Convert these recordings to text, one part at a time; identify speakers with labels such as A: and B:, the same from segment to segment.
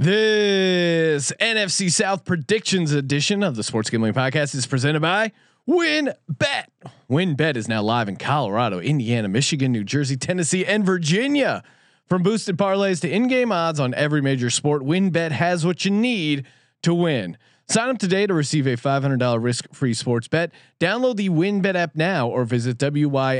A: This NFC South predictions edition of the Sports Gambling Podcast is presented by WynnBet. WynnBet is now live in Colorado, Indiana, Michigan, New Jersey, Tennessee, and Virginia. From boosted parlays to in-game odds on every major sport, WynnBet has what you need to win. Sign up today to receive a $500 risk-free sports bet. Download the WynnBet app now or visit wynnbet.com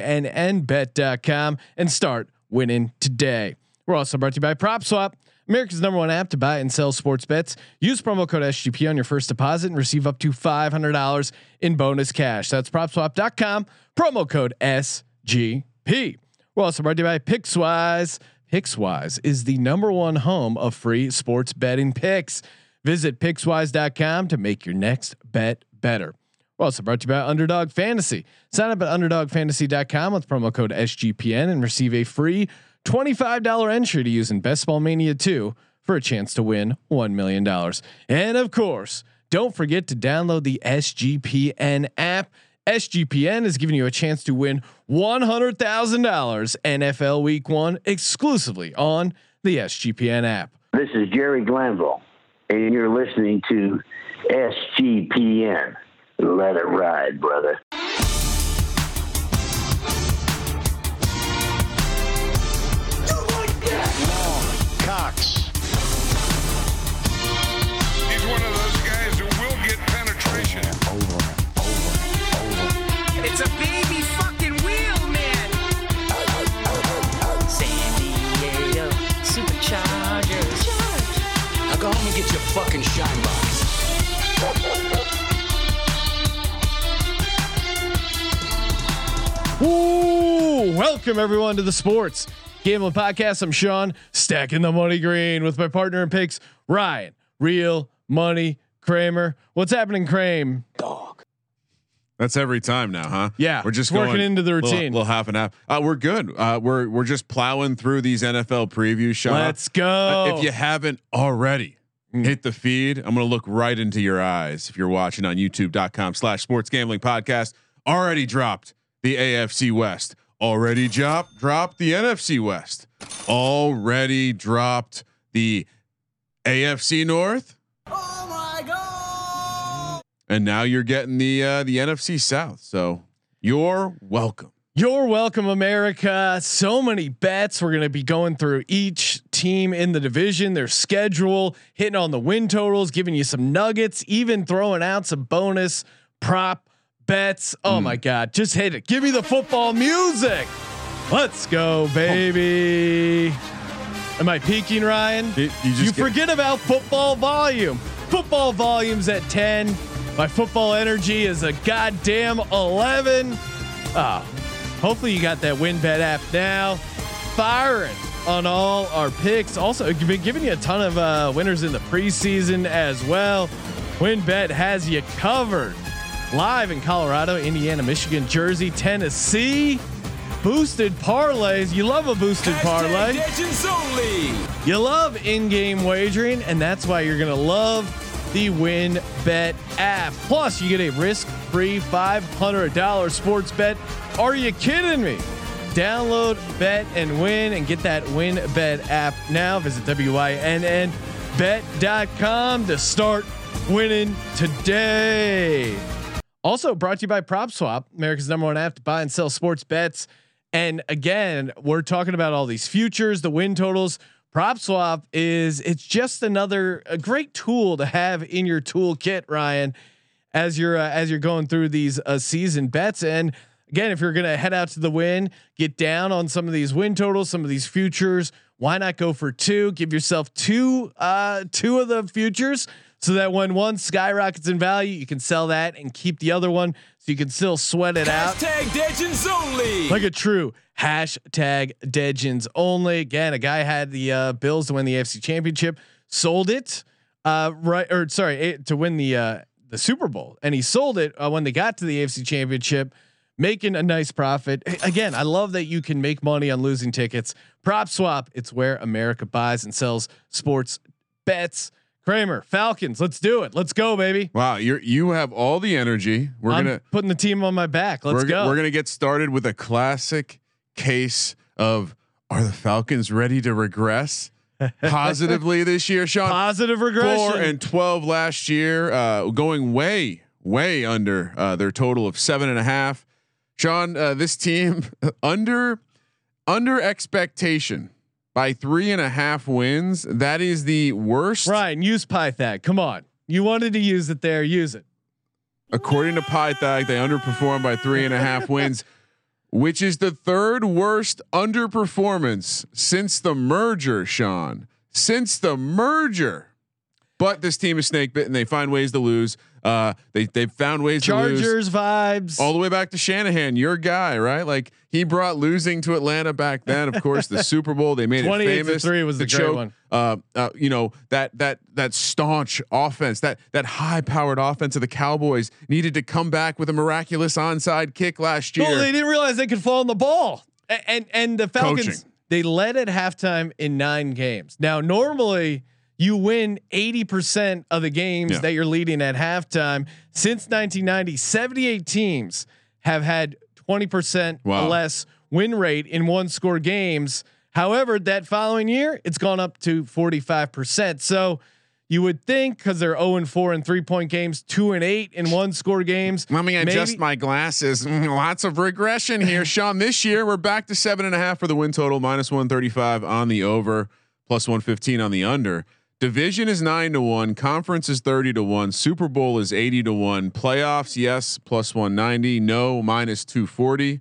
A: and start winning today. We're also brought to you by PropSwap. America's number one app to buy and sell sports bets. Use promo code SGP on your first deposit and receive up to $500 in bonus cash. That's propswap.com, promo code SGP. We're also brought to you by Pickswise. Pickswise is the number one home of free sports betting picks. Visit pickswise.com to make your next bet better. We're also brought to you by Underdog Fantasy. Sign up at underdogfantasy.com with promo code SGPN and receive a free $25 entry to use in Best Ball Mania 2 for a chance to win $1 million. And of course, don't forget to download the SGPN app. SGPN is giving you a chance to win $100,000 NFL Week 1 exclusively on the SGPN app.
B: This is Jerry Glanville, and you're listening to SGPN. Let it ride, brother.
C: Go home and get your fucking shine box.
A: Ooh, welcome everyone to the Sports Gambling Podcast. I'm Sean, stacking the money green with my partner in picks, Ryan. Real money Kramer. What's happening, Kramer? Dog.
D: That's every time now, huh?
A: Yeah,
D: we're just
A: working
D: going
A: into the
D: little-
A: routine.
D: Little, half and half. Uh, we're good. Uh, we're we're just plowing through these NFL preview shots.
A: Let's go.
D: if you haven't already. Hit the feed. I'm going to look right into your eyes if you're watching on YouTube.com/slash Sports Gambling Podcast. Already dropped the AFC West. Already dropped dropped the NFC West. Already dropped the AFC North. and now you're getting the uh, the NFC South. So you're welcome.
A: You're welcome, America. So many bets. We're going to be going through each team in the division, their schedule, hitting on the win totals, giving you some nuggets, even throwing out some bonus prop bets. Oh my God. Just hit it. Give me the football music. Let's go, baby. Am I peaking, Ryan?
D: You- you just
A: you
D: get-
A: forget about football volume. Football volume's at 10. My football energy is a goddamn 11. Ah, hopefully you got that WynnBet app now. Firing on all our picks. Also, we've been giving you a ton of uh, winners in the preseason as well. WynnBet has you covered. Live in Colorado, Indiana, Michigan, Jersey, Tennessee. Boosted parlays. You love a boosted parlay. You love in-game wagering, and that's why you're gonna love the WynnBet app. Plus, you get a risk-free $500 sports bet. Are you kidding me? Download, bet, and win, and get that WynnBet app now. Visit wynnbet.com to start winning today. Also brought to you by PropSwap, America's number one app to buy and sell sports bets. And again, we're talking about all these futures, the win totals. PropSwap is it's just another a great tool to have in your toolkit, Ryan, as you're uh, as you're going through these uh, season bets. And again, if you're gonna head out to the win, get down on some of these win totals, some of these futures. Why not go for two? Give yourself two uh, two of the futures so that when one skyrockets in value, you can sell that and keep the other one, so you can still sweat it out
E: Hashtag only.
A: like a true hashtag Degens only. Again, a guy had the uh, Bills to win the AFC Championship, sold it, uh, right or sorry eh, to win the uh, the Super Bowl, and he sold it uh, when they got to the AFC Championship, making a nice profit. Again, I love that you can make money on losing tickets. Prop Swap, it's where America buys and sells sports bets. Kramer, Falcons, let's do it. Let's go, baby.
D: Wow, you're you have all the energy. We're
A: I'm
D: gonna
A: putting the team on my back. Let's
D: we're,
A: go.
D: We're gonna get started with a classic case of are the Falcons ready to regress? positively this year, Sean.
A: Positive regression.
D: Four and twelve last year, uh, going way, way under uh, their total of seven and a half. Sean, uh, this team under under expectation by three and a half wins. That is the worst,
A: Ryan, use Pythag. Come on. You wanted to use it there. Use it.
D: according to Pythag. They underperformed by three and a half wins, which is the third worst underperformance since the merger. Sean, since the merger. But this team is snake bitten. They find ways to lose. Uh, they they've found ways to lose.
A: Chargers vibes.
D: all the way back to Shanahan, your guy, right? Like he brought losing to Atlanta back then. Of course, the Super Bowl they made it
A: 28 to
D: famous.
A: three was the great
D: choke.
A: one.
D: Uh, uh, you know that that that staunch offense, that that high powered offense of the Cowboys needed to come back with a miraculous onside kick last year.
A: Well, they didn't realize they could fall on the ball. A- And and the Falcons
D: Coaching.
A: they led at halftime in nine games. Now normally you win 80% of the games
D: Yeah.
A: that you're leading at halftime. Since 1990, 78 teams have had 20%
D: Wow.
A: less win rate in one score games. However, that following year, it's gone up to 45%. So you would think because they're 0 and 4 in three point games, 2 and 8 in one score games.
D: Let me adjust my glasses. Mm, Lots of regression here, Sean. This year we're back to seven and a half for the win total, minus one thirty five on the over, plus one fifteen on the under. Division is nine to one. Conference is thirty to one. Super Bowl is eighty to one. Playoffs, yes, plus one ninety. No, minus two forty.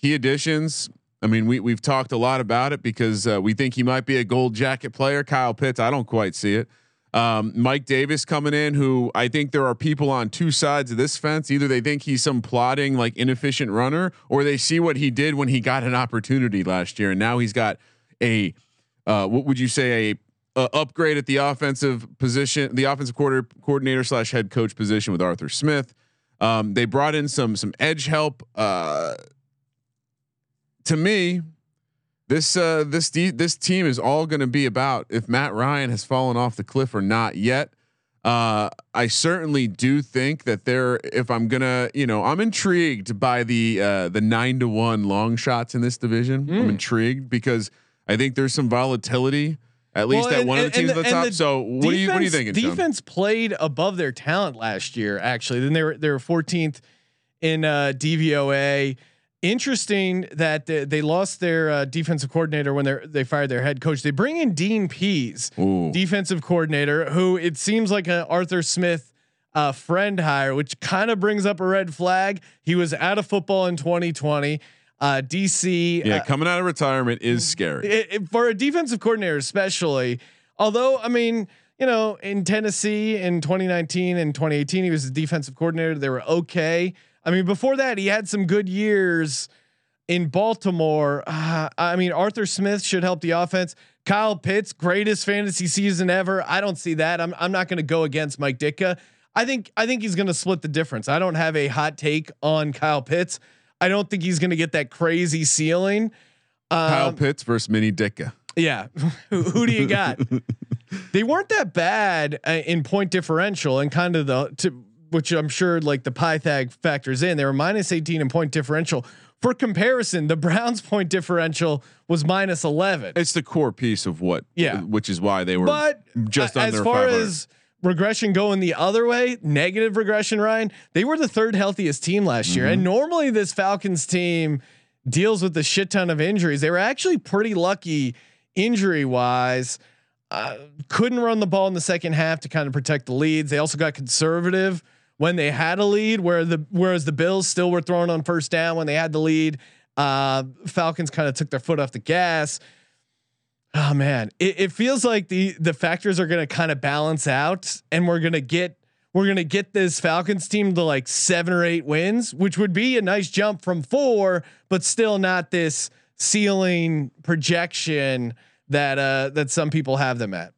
D: Key additions. I mean, we we've talked a lot about it because uh, we think he might be a gold jacket player. Kyle Pitts, I don't quite see it. Um, Mike Davis coming in, who I think there are people on two sides of this fence. Either they think he's some plodding, like inefficient runner, or they see what he did when he got an opportunity last year, and now he's got a uh, what would you say a, a upgrade at the offensive position, the offensive quarter coordinator slash head coach position with Arthur Smith. Um, they brought in some some edge help. Uh, to me, this uh, this de- this team is all going to be about if Matt Ryan has fallen off the cliff or not yet. Uh, I certainly do think that they're. If I'm gonna, you know, I'm intrigued by the uh, the nine to one long shots in this division. I'm intrigued because I think there's some volatility, at least
A: Well,
D: at
A: and-
D: one of the teams at the
A: and
D: top.
A: the
D: so what do you what are you
A: defense-
D: thinking?
A: Defense played above their talent last year. Actually, then they were they were 14th in uh, DVOA. Interesting that they, they lost their uh, defensive coordinator when they they fired their head coach. They bring in Dean Pees,
D: Ooh.
A: defensive coordinator, who it seems like an Arthur Smith uh, friend hire, which kind of brings up a red flag. He was out of football in 2020. Uh, DC,
D: Yeah,
A: uh,
D: coming out of retirement is scary.
A: it, it- for a defensive coordinator, especially. Although, I mean, you know, in Tennessee in 2019 and 2018, he was the defensive coordinator. They were okay. I mean, before that, he had some good years in Baltimore. Uh, I mean, Arthur Smith should help the offense. Kyle Pitts, greatest fantasy season ever. I don't see that. I'm I'm not going to go against Mike Ditka. I think I think he's going to split the difference. I don't have a hot take on Kyle Pitts. I don't think he's going to get that crazy ceiling. Um,
D: Kyle Pitts versus Mini Ditka.
A: yeah. who, who do you got? they weren't that bad uh, in point differential and kind of the to which I'm sure like the Pythag factors in. They were minus 18 in point differential. For comparison, the Browns point differential was minus 11.
D: It's the core piece of what,
A: Yeah.
D: which is why they were
A: But
D: just
A: uh,
D: under
A: as far
D: 500.
A: as regression going the other way, negative regression, Ryan, they were the third healthiest team last year.
D: Mm-hmm.
A: And normally this Falcons team deals with a shit ton of injuries. They were actually pretty lucky injury wise. Uh, couldn't run the ball in the second half to kind of protect the leads. They also got conservative when they had a lead, where the whereas the Bills still were throwing on first down when they had the lead. Uh, Falcons kind of took their foot off the gas. Oh man, it, it feels like the the factors are going to kind of balance out, and we're going to get we're to get this Falcons team to like seven or eight wins, which would be a nice jump from four, but still not this ceiling projection that uh that some people have them at.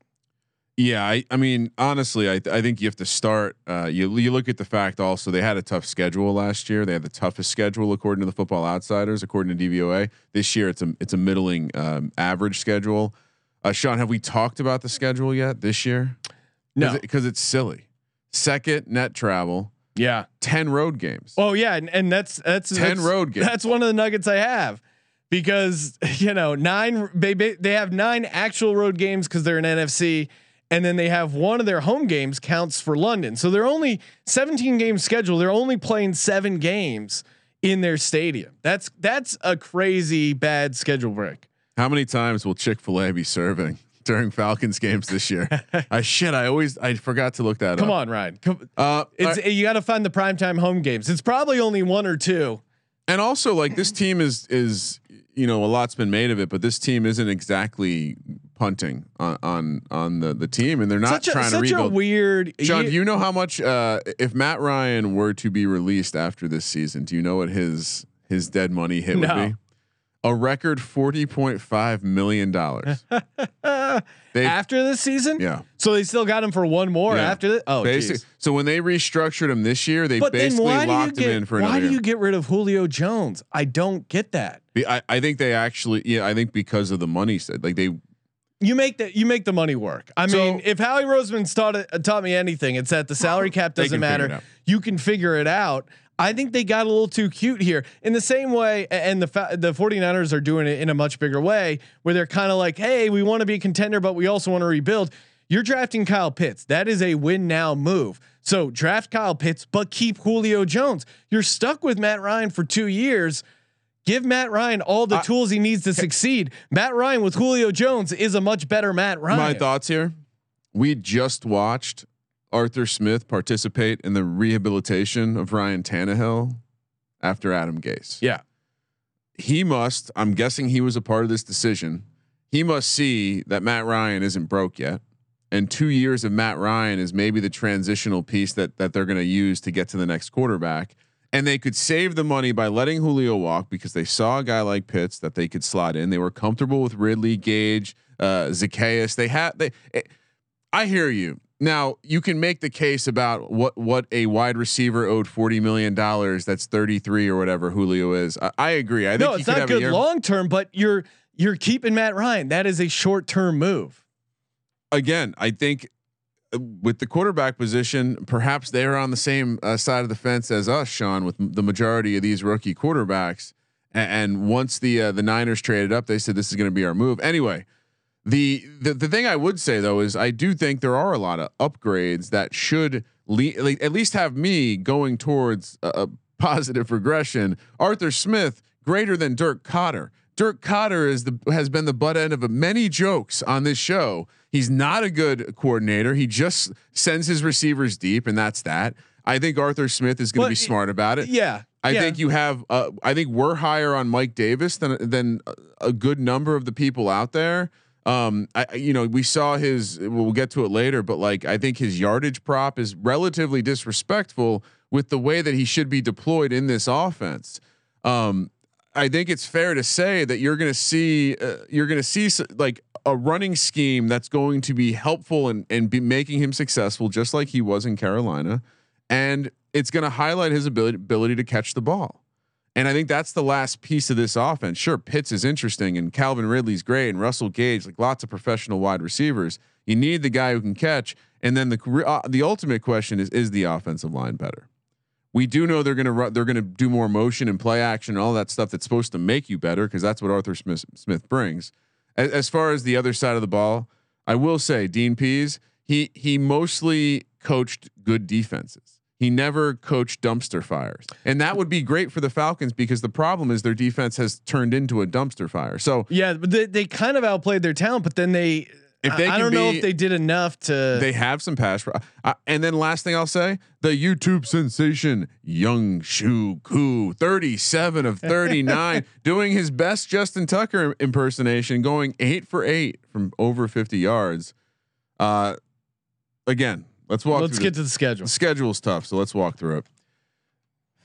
D: Yeah, I, I mean, honestly, I, I think you have to start. Uh, you you look at the fact also they had a tough schedule last year. They had the toughest schedule according to the Football Outsiders, according to DVOA. This year, it's a it's a middling um, average schedule. Uh, Sean, have we talked about the schedule yet this year?
A: No,
D: because it's silly. Second net travel,
A: yeah.
D: ten road games.
A: Oh yeah, and, and that's that's
D: 10
A: that's-
D: road games.
A: That's one of the nuggets I have because you know nine they they have nine actual road games because they're an NFC, and then they have one of their home games counts for London. So they're only 17 games scheduled. They're only playing seven games in their stadium. That's that's a crazy bad schedule break.
D: How many times will Chick Fil A be serving during Falcons games this year? I shit. I always I forgot to look that up.
A: Come
D: up.
A: on, Ryan. Come,
D: Uh,
A: it's
D: I-
A: you got to find the primetime home games. It's probably only one or two.
D: and also like this team is is you know a lot's been made of it, but this team isn't exactly punting on on, on the the team, and they're not
A: such a,
D: trying to
A: such a
D: rebuild.
A: weird.
D: John, do you know how much uh, if Matt Ryan were to be released after this season? Do you know what his his dead money hit
A: No.
D: would be? A record forty point five million dollars.
A: After this season?
D: yeah.
A: So they still got him for one more
D: Yeah.
A: after that. Oh,
D: so when they restructured him this year, they
A: But
D: basically
A: why do you
D: locked him in for another. Year.
A: Why do
D: year.
A: you get rid of Julio Jones? I don't get that.
D: I, I think they actually, yeah, I think because of the money said, like they,
A: You make the you make the money work. I
D: So-
A: mean, if Howie Roseman taught it, taught me anything, it's that the salary cap doesn't matter. You can figure it out. I think they got a little too cute here. In the same way, and the fa- the 49ers are doing it in a much bigger way, where they're kind of like, "Hey, we want to be a contender, but we also want to rebuild." You're drafting Kyle Pitts. That is a win now move. So draft Kyle Pitts, but keep Julio Jones. You're stuck with Matt Ryan for two years. Give Matt Ryan all the
D: I-
A: tools he needs to succeed. Matt Ryan with Julio Jones is a much better Matt Ryan.
D: my thoughts here. We just watched Arthur Smith participate in the rehabilitation of Ryan Tannehill after Adam Gase.
A: Yeah.
D: He must, I'm guessing he was a part of this decision. He must see that Matt Ryan isn't broke yet. And two years of Matt Ryan is maybe the transitional piece that that they're going to use to get to the next quarterback. And they could save the money by letting Julio walk because they saw a guy like Pitts that they could slot in. They were comfortable with Ridley, Gage, uh, Zaccheaus. They had they. eh, I hear you. Now you can make the case about what what a wide receiver owed forty million dollars. That's thirty three or whatever Julio is. I, I agree. I think
A: no, it's not good long term, but you're you're keeping Matt Ryan. That is a short term move.
D: again, I think with the quarterback position, perhaps they're on the same uh, side of the fence as us, Sean, with the majority of these rookie quarterbacks. And, once the uh, the Niners traded up, they said this is going to be our move. Anyway, the, the the thing I would say though is I do think there are a lot of upgrades that should le- at least have me going towards a, a positive regression. Arthur Smith greater than Dirk Koetter. Dirk Koetter is the has been the butt end of many jokes on this show. He's not a good coordinator. He just sends his receivers deep, and that's that. I think Arthur Smith is going to be smart about it.
A: Yeah.
D: I
A: yeah.
D: think you have. Uh, I think we're higher on Mike Davis than than a- good number of the people out there. Um, I- you know we saw his. We'll get to it later, but like I think his yardage prop is relatively disrespectful with the way that he should be deployed in this offense. Um, I think it's fair to say that you're going to see uh, you're going to see like a running scheme that's going to be helpful and and be making him successful, just like he was in Carolina, and it's going to highlight his ability ability to catch the ball. And I think that's the last piece of this offense. Sure, Pitts is interesting, and Calvin Ridley's great, and Russell Gage, like lots of professional wide receivers. You need the guy who can catch, and then the uh, the ultimate question is: Is the offensive line better? We do know they're going to they're going to do more motion and play action and all that stuff that's supposed to make you better because that's what Arthur Smith Smith brings. As, as far as the other side of the ball, I will say Dean Pees he he mostly coached good defenses. He never coached dumpster fires, and that would be great for the Falcons because the problem is their defense has turned into a dumpster fire. So
A: Yeah, but they, they kind of outplayed their talent, but then they.
D: If they
A: I, don't know if they did enough to.
D: they have some pass. Uh, and then last thing I'll say, the YouTube sensation Younghoe Koo, 37 of 39, doing his best Justin Tucker impersonation, going eight for eight from over 50 yards. Uh, again, let's walk.
A: let's get
D: the,
A: to the schedule.
D: the schedule's tough, so let's walk through it.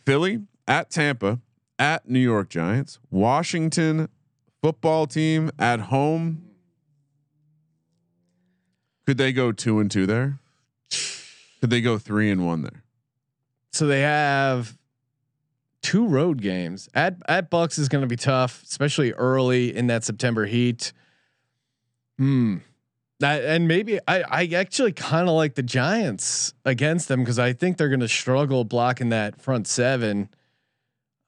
D: Philly at Tampa, at New York Giants, Washington football team at home. Could they go two and two there? Could they go three and one there?
A: So they have two road games at at Bucks is going to be tough, especially early in that September heat. Hmm. That, and maybe I I actually kind of like the Giants against them because I think they're going to struggle blocking that front seven.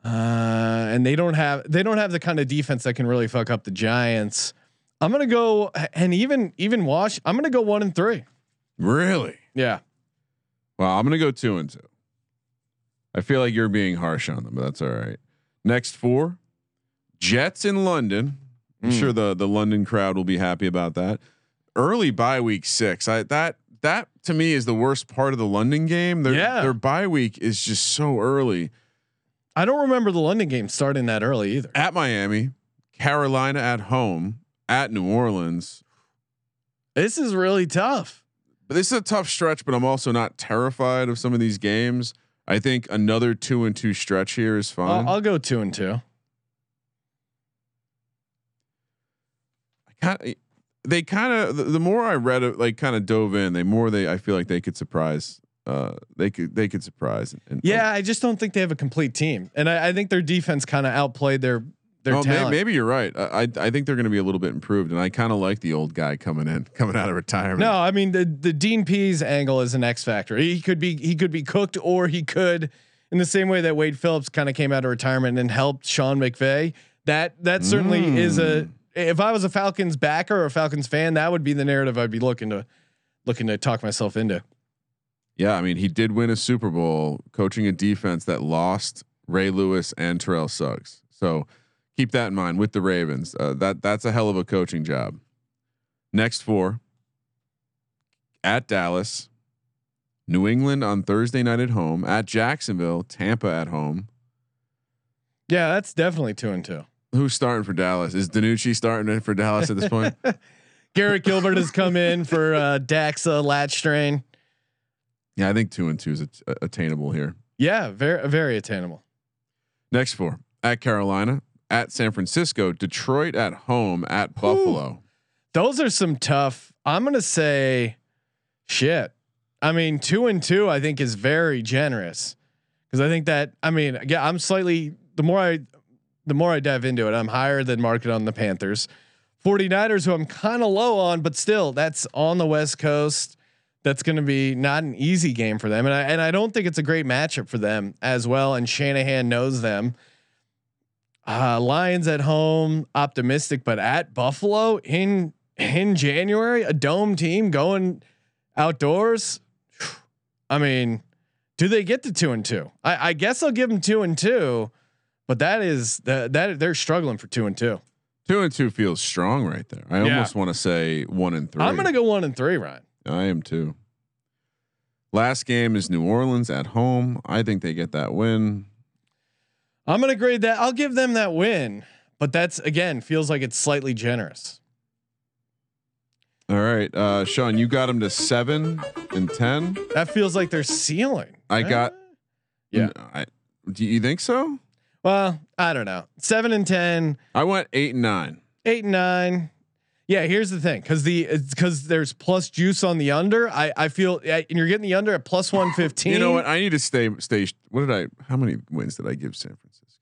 A: Uh, and they don't have they don't have the kind of defense that can really fuck up the Giants. I'm gonna go and even even Wash. I'm gonna go one and three.
D: Really?
A: Yeah.
D: Well, I'm gonna go two and two. I feel like you're being harsh on them, but that's all right. Next four, Jets in London. I'm
A: Mm.
D: sure the the London crowd will be happy about that. Early bye week six. I that that to me is the worst part of the London game. Their,
A: Yeah.
D: their bye week is just so early.
A: I don't remember the London game starting that early either.
D: At Miami, Carolina at home, at New Orleans.
A: This is really tough.
D: But this is a tough stretch, but I'm also not terrified of some of these games. I think another two and two stretch here is fine.
A: I'll, I'll go two and two.
D: I kind they kind of the, the more I read it, like kind of dove in, they more they I feel like they could surprise. Uh, they could they could surprise. And,
A: Yeah, I just don't think they have a complete team, and I, I think their defense kind of outplayed their their
D: oh, may, maybe you're right. I I, think they're going to be a little bit improved, and I kind of like the old guy coming in, coming out of retirement.
A: No, I mean the the Dean Pees angle is an X factor. He could be he could be cooked, or he could, in the same way that Wade Phillips kind of came out of retirement and helped Sean McVay. That that certainly is a. Mm. If I was a Falcons backer or a Falcons fan, that would be the narrative I'd be looking to looking to talk myself into.
D: Yeah, I mean he did win a Super Bowl coaching a defense that lost Ray Lewis and Terrell Suggs. So keep that in mind with the Ravens. Uh, that that's a hell of a coaching job. Next four at Dallas, New England on Thursday night at home, at Jacksonville, Tampa at home.
A: Yeah, that's definitely two and two.
D: Who's starting for Dallas? Is DiNucci starting for Dallas at this point?
A: Garrett Gilbert has come in for uh, Dax uh, latch strain.
D: yeah, I think two and two is at- attainable here.
A: Yeah, very very attainable.
D: Next four at Carolina, at San Francisco, Detroit at home, at Buffalo.
A: Those are some tough. I'm gonna say, shit. I mean, two and two, I think is very generous because I think that. I mean, yeah, I'm slightly. The more I, the more I dive into it, I'm higher than market on the Panthers, 49ers, who I'm kind of low on, but still, that's on the West Coast. That's going to be not an easy game for them, and I and I don't think it's a great matchup for them as well. And Shanahan knows them. Uh, Lions at home, optimistic, but at Buffalo in in January, a dome team going outdoors. I mean, do they get to two and two? I, I guess I'll give them two and two, but that is that that they're struggling for two and two.
D: Two and two feels strong right there. I
A: Yeah.
D: almost want to say one and 3
A: I'm gonna go one and three, Ryan.
D: I am too. Last game is New Orleans at home. I think they get that win.
A: I'm gonna grade that. I'll give them that win, but that's again feels like it's slightly generous.
D: All right, uh, Sean, you got them to seven and ten.
A: That feels like their ceiling.
D: I got-
A: Yeah.
D: I, do you think so?
A: Well, I don't know. Seven and ten.
D: I went eight and nine.
A: eight and nine. Yeah, here's the thing, because the because there's plus juice on the under. I I feel and you're getting the under at plus one fifteen.
D: You know what? I need to stay. Stay. What did I? How many wins did I give San Francisco?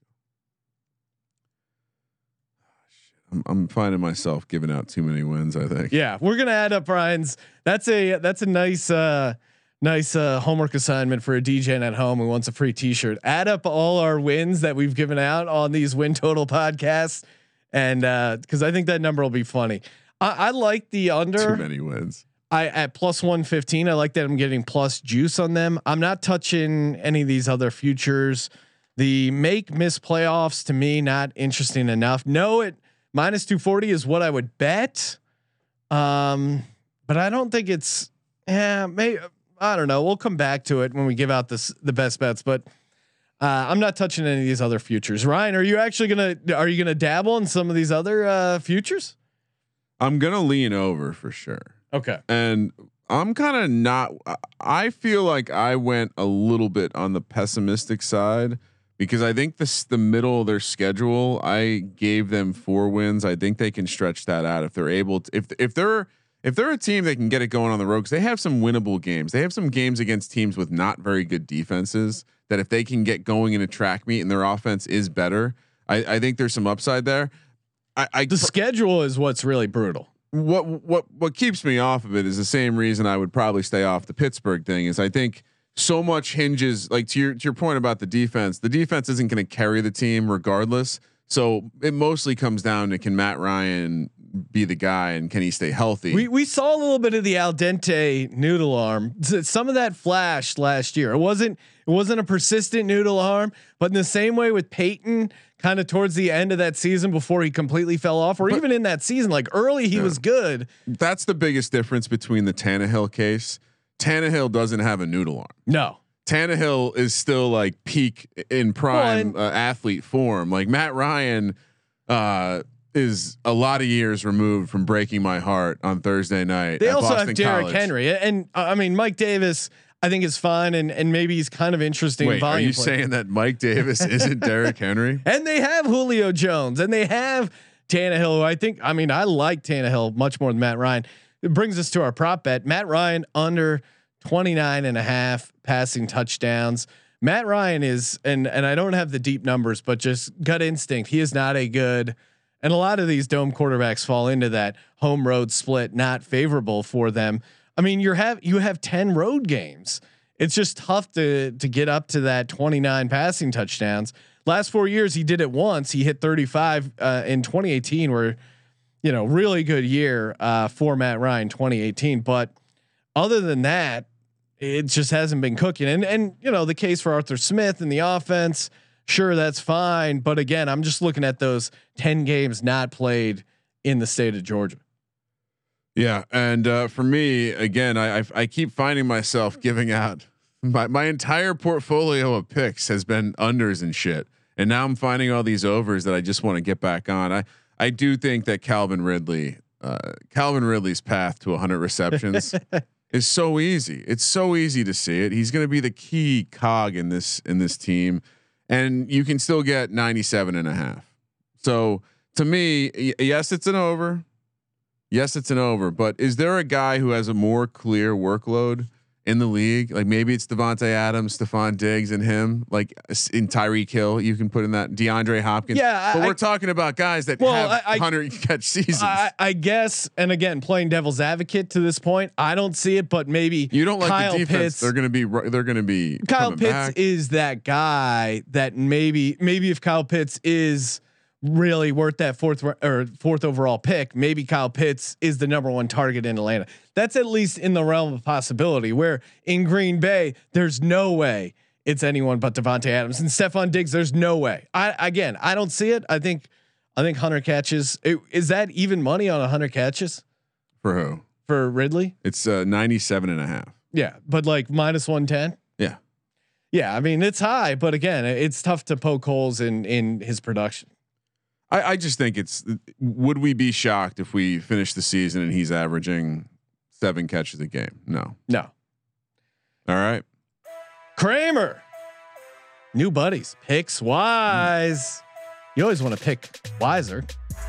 D: Ah, shit. I'm, I'm finding myself giving out too many wins. I think.
A: Yeah, we're gonna add up Ryan's. That's a that's a nice uh nice uh homework assignment for a DJ at home who wants a free T-shirt. Add up all our wins that we've given out on these win total podcasts, and uh because I think that number will be funny. I, I like the under.
D: Too many wins.
A: I at plus 115. I like that I'm getting plus juice on them. I'm not touching any of these other futures. The make miss playoffs to me not interesting enough. No, it minus 240 is what I would bet. Um, but I don't think it's yeah, maybe I don't know. We'll come back to it when we give out this the best bets, but uh, I'm not touching any of these other futures. Ryan, are you actually gonna are you gonna dabble in some of these other uh, futures?
D: I'm gonna lean over for sure.
A: Okay.
D: and I'm kind of not. I- I feel like I went a little bit on the pessimistic side because I think this the middle of their schedule. I gave them four wins. I think they can stretch that out if they're able to. If if they're if they're a team that can get it going on the road, because they have some winnable games. They have some games against teams with not very good defenses. That if they can get going in a track meet and their offense is better, I, I think there's some upside there. I, I
A: The schedule is what's really brutal.
D: what what what keeps me off of it is the same reason I would probably stay off the Pittsburgh thing is I think so much hinges like to your to your point about the defense. The defense isn't going to carry the team regardless. So it mostly comes down to can Matt Ryan be the guy and can he stay healthy?
A: We we saw a little bit of the al dente noodle arm. Some of that flashed last year. It wasn't it wasn't a persistent noodle arm, but in the same way with Peyton, kind of towards the end of that season before he completely fell off, or
D: But-
A: even in that season, like early he
D: Yeah.
A: was good.
D: That's the biggest difference between the Tannehill case. Tannehill doesn't have a noodle arm.
A: No.
D: Tannehill is still like peak in prime
A: Well,
D: uh, athlete form. Like Matt Ryan uh, is a lot of years removed from breaking my heart on Thursday night.
A: They also
D: Boston
A: have Derrick
D: College.
A: Henry, and uh, I mean Mike Davis. I think is fine, and and maybe he's kind of interesting.
D: Wait, are you
A: play.
D: saying that Mike Davis isn't Derrick Henry?
A: And they have Julio Jones, and they have Tannehill. Who I think, I mean, I like Tannehill much more than Matt Ryan. It brings us to our prop bet. Matt Ryan under 29 and a half passing touchdowns. Matt Ryan is, and and I don't have the deep numbers, but just gut instinct, he is not a good. And a lot of these dome quarterbacks fall into that home road split, not favorable for them. I mean, you have you have 10 road games. It's just tough to to get up to that 29 passing touchdowns. Last four years, he did it once. He hit 35 uh, in 2018, where you know really good year uh, for Matt Ryan 2018. But other than that, it just hasn't been cooking. And and you know the case for Arthur Smith and the offense, sure that's fine. But again, I'm just looking at those 10 games not played in the state of Georgia.
D: Yeah, and uh, for me, again, I, I I keep finding myself giving out my my entire portfolio of picks has been unders and shit, and now I'm finding all these overs that I just want to get back on. I I do think that Calvin Ridley, uh, Calvin Ridley's path to 100 receptions is so easy. It's so easy to see it. He's going to be the key cog in this in this team, and you can still get 97 and a half. So to me, y- yes, it's an over. Yes, it's an over, but is there a guy who has a more clear workload in the league? Like maybe it's Davante Adams, Stefon Diggs, and him. Like in Tyreek Hill, you can put in that DeAndre Hopkins.
A: Yeah,
D: but
A: I-
D: we're talking about guys that
A: Well,
D: have
A: I- I-
D: hundred catch seasons.
A: I, I guess, and again, playing devil's advocate to this point, I don't see it, but maybe
D: you don't like
A: Kyle
D: the defense.
A: Pitts.
D: They're gonna be. They're gonna be.
A: Kyle Pitts
D: back.
A: is that guy that maybe maybe if Kyle Pitts is really worth that fourth or fourth overall pick, maybe Kyle Pitts is the number one target in Atlanta. That's at least in the realm of possibility. Where in Green Bay, there's no way it's anyone but Davante Adams and Stefon Diggs. There's no way. I again, I don't see it. I think I think Hunter catches. it- Is that even money on a hundred catches
D: for who?
A: for Ridley?
D: It's uh, 97 and a half.
A: Yeah, but like minus one ten.
D: Yeah.
A: Yeah, I mean it's high, but again, it's tough to poke holes in in his production.
D: I, I just think it's. Would we be shocked if we finish the season and he's averaging seven catches a game? No.
A: No,
D: All right.
A: Kramer, new buddies, picks wise. You always want to pick wiser.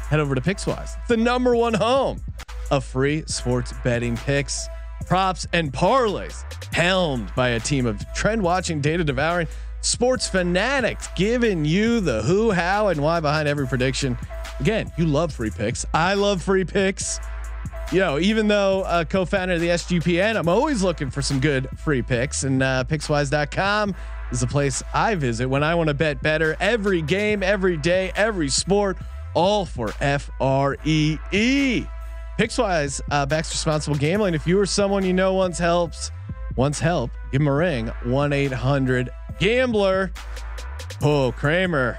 A: Head over to Pickswise, the number one home of free sports betting picks, props, and parlays. Helmed by a team of trend watching, data devouring sports fanatics, giving you the who, how, and why behind every prediction. Again, you love free picks. I love free picks. You know, even though uh, co-founder of the SGPN, I'm always looking for some good free picks, and uh, Pickswise.com is the place I visit when I want to bet better. Every game, every day, every sport, all for F R E E. Pickswise uh, backs responsible gambling. If you or someone you know wants helps, wants help, give them a ring. One eight hundred Gambler. Oh, Kramer,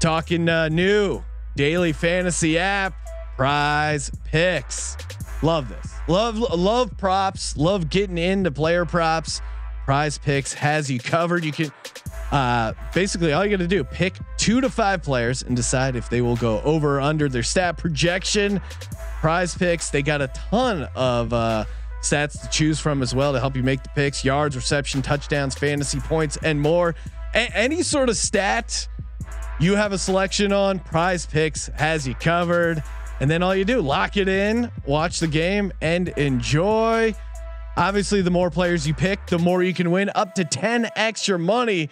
A: talking uh, new daily fantasy app, Prize Picks. Love this. Love love props. Love getting into player props. Prize Picks has you covered. You can uh, basically all you got to do pick two to five players and decide if they will go over or under their stat projection. Prize Picks they got a ton of uh, stats to choose from as well to help you make the picks: yards, reception, touchdowns, fantasy points, and more. A- any sort of stat you have a selection on prize picks has you covered. And then all you do lock it in watch the game and enjoy. Obviously the more players you pick the more you can win up to 10 extra money.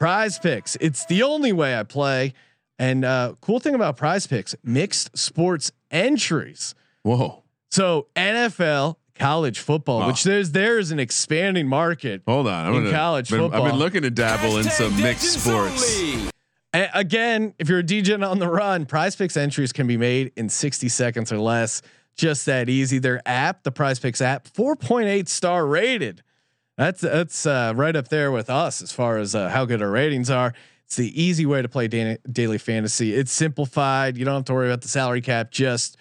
A: Prize picks. It's the only way i play. And uh cool thing about prize picks mixed sports entries.
D: Whoa.
A: so NFL, college football,
D: Oh.
A: which there's there's an expanding market.
D: Hold on, I'm
A: In
D: gonna,
A: college
D: been- I've been looking to dabble in some mixed sports.
E: Only.
A: A- again, if you're a DJ on the run, Prize Picks entries can be made in 60 seconds or less. Just that easy. Their app, the Prize Picks app, 4.8 star rated. That's that's uh, right up there with us as far as uh, how good our ratings are. It's the easy way to play da- daily fantasy. It's simplified. You don't have to worry about the salary cap. Just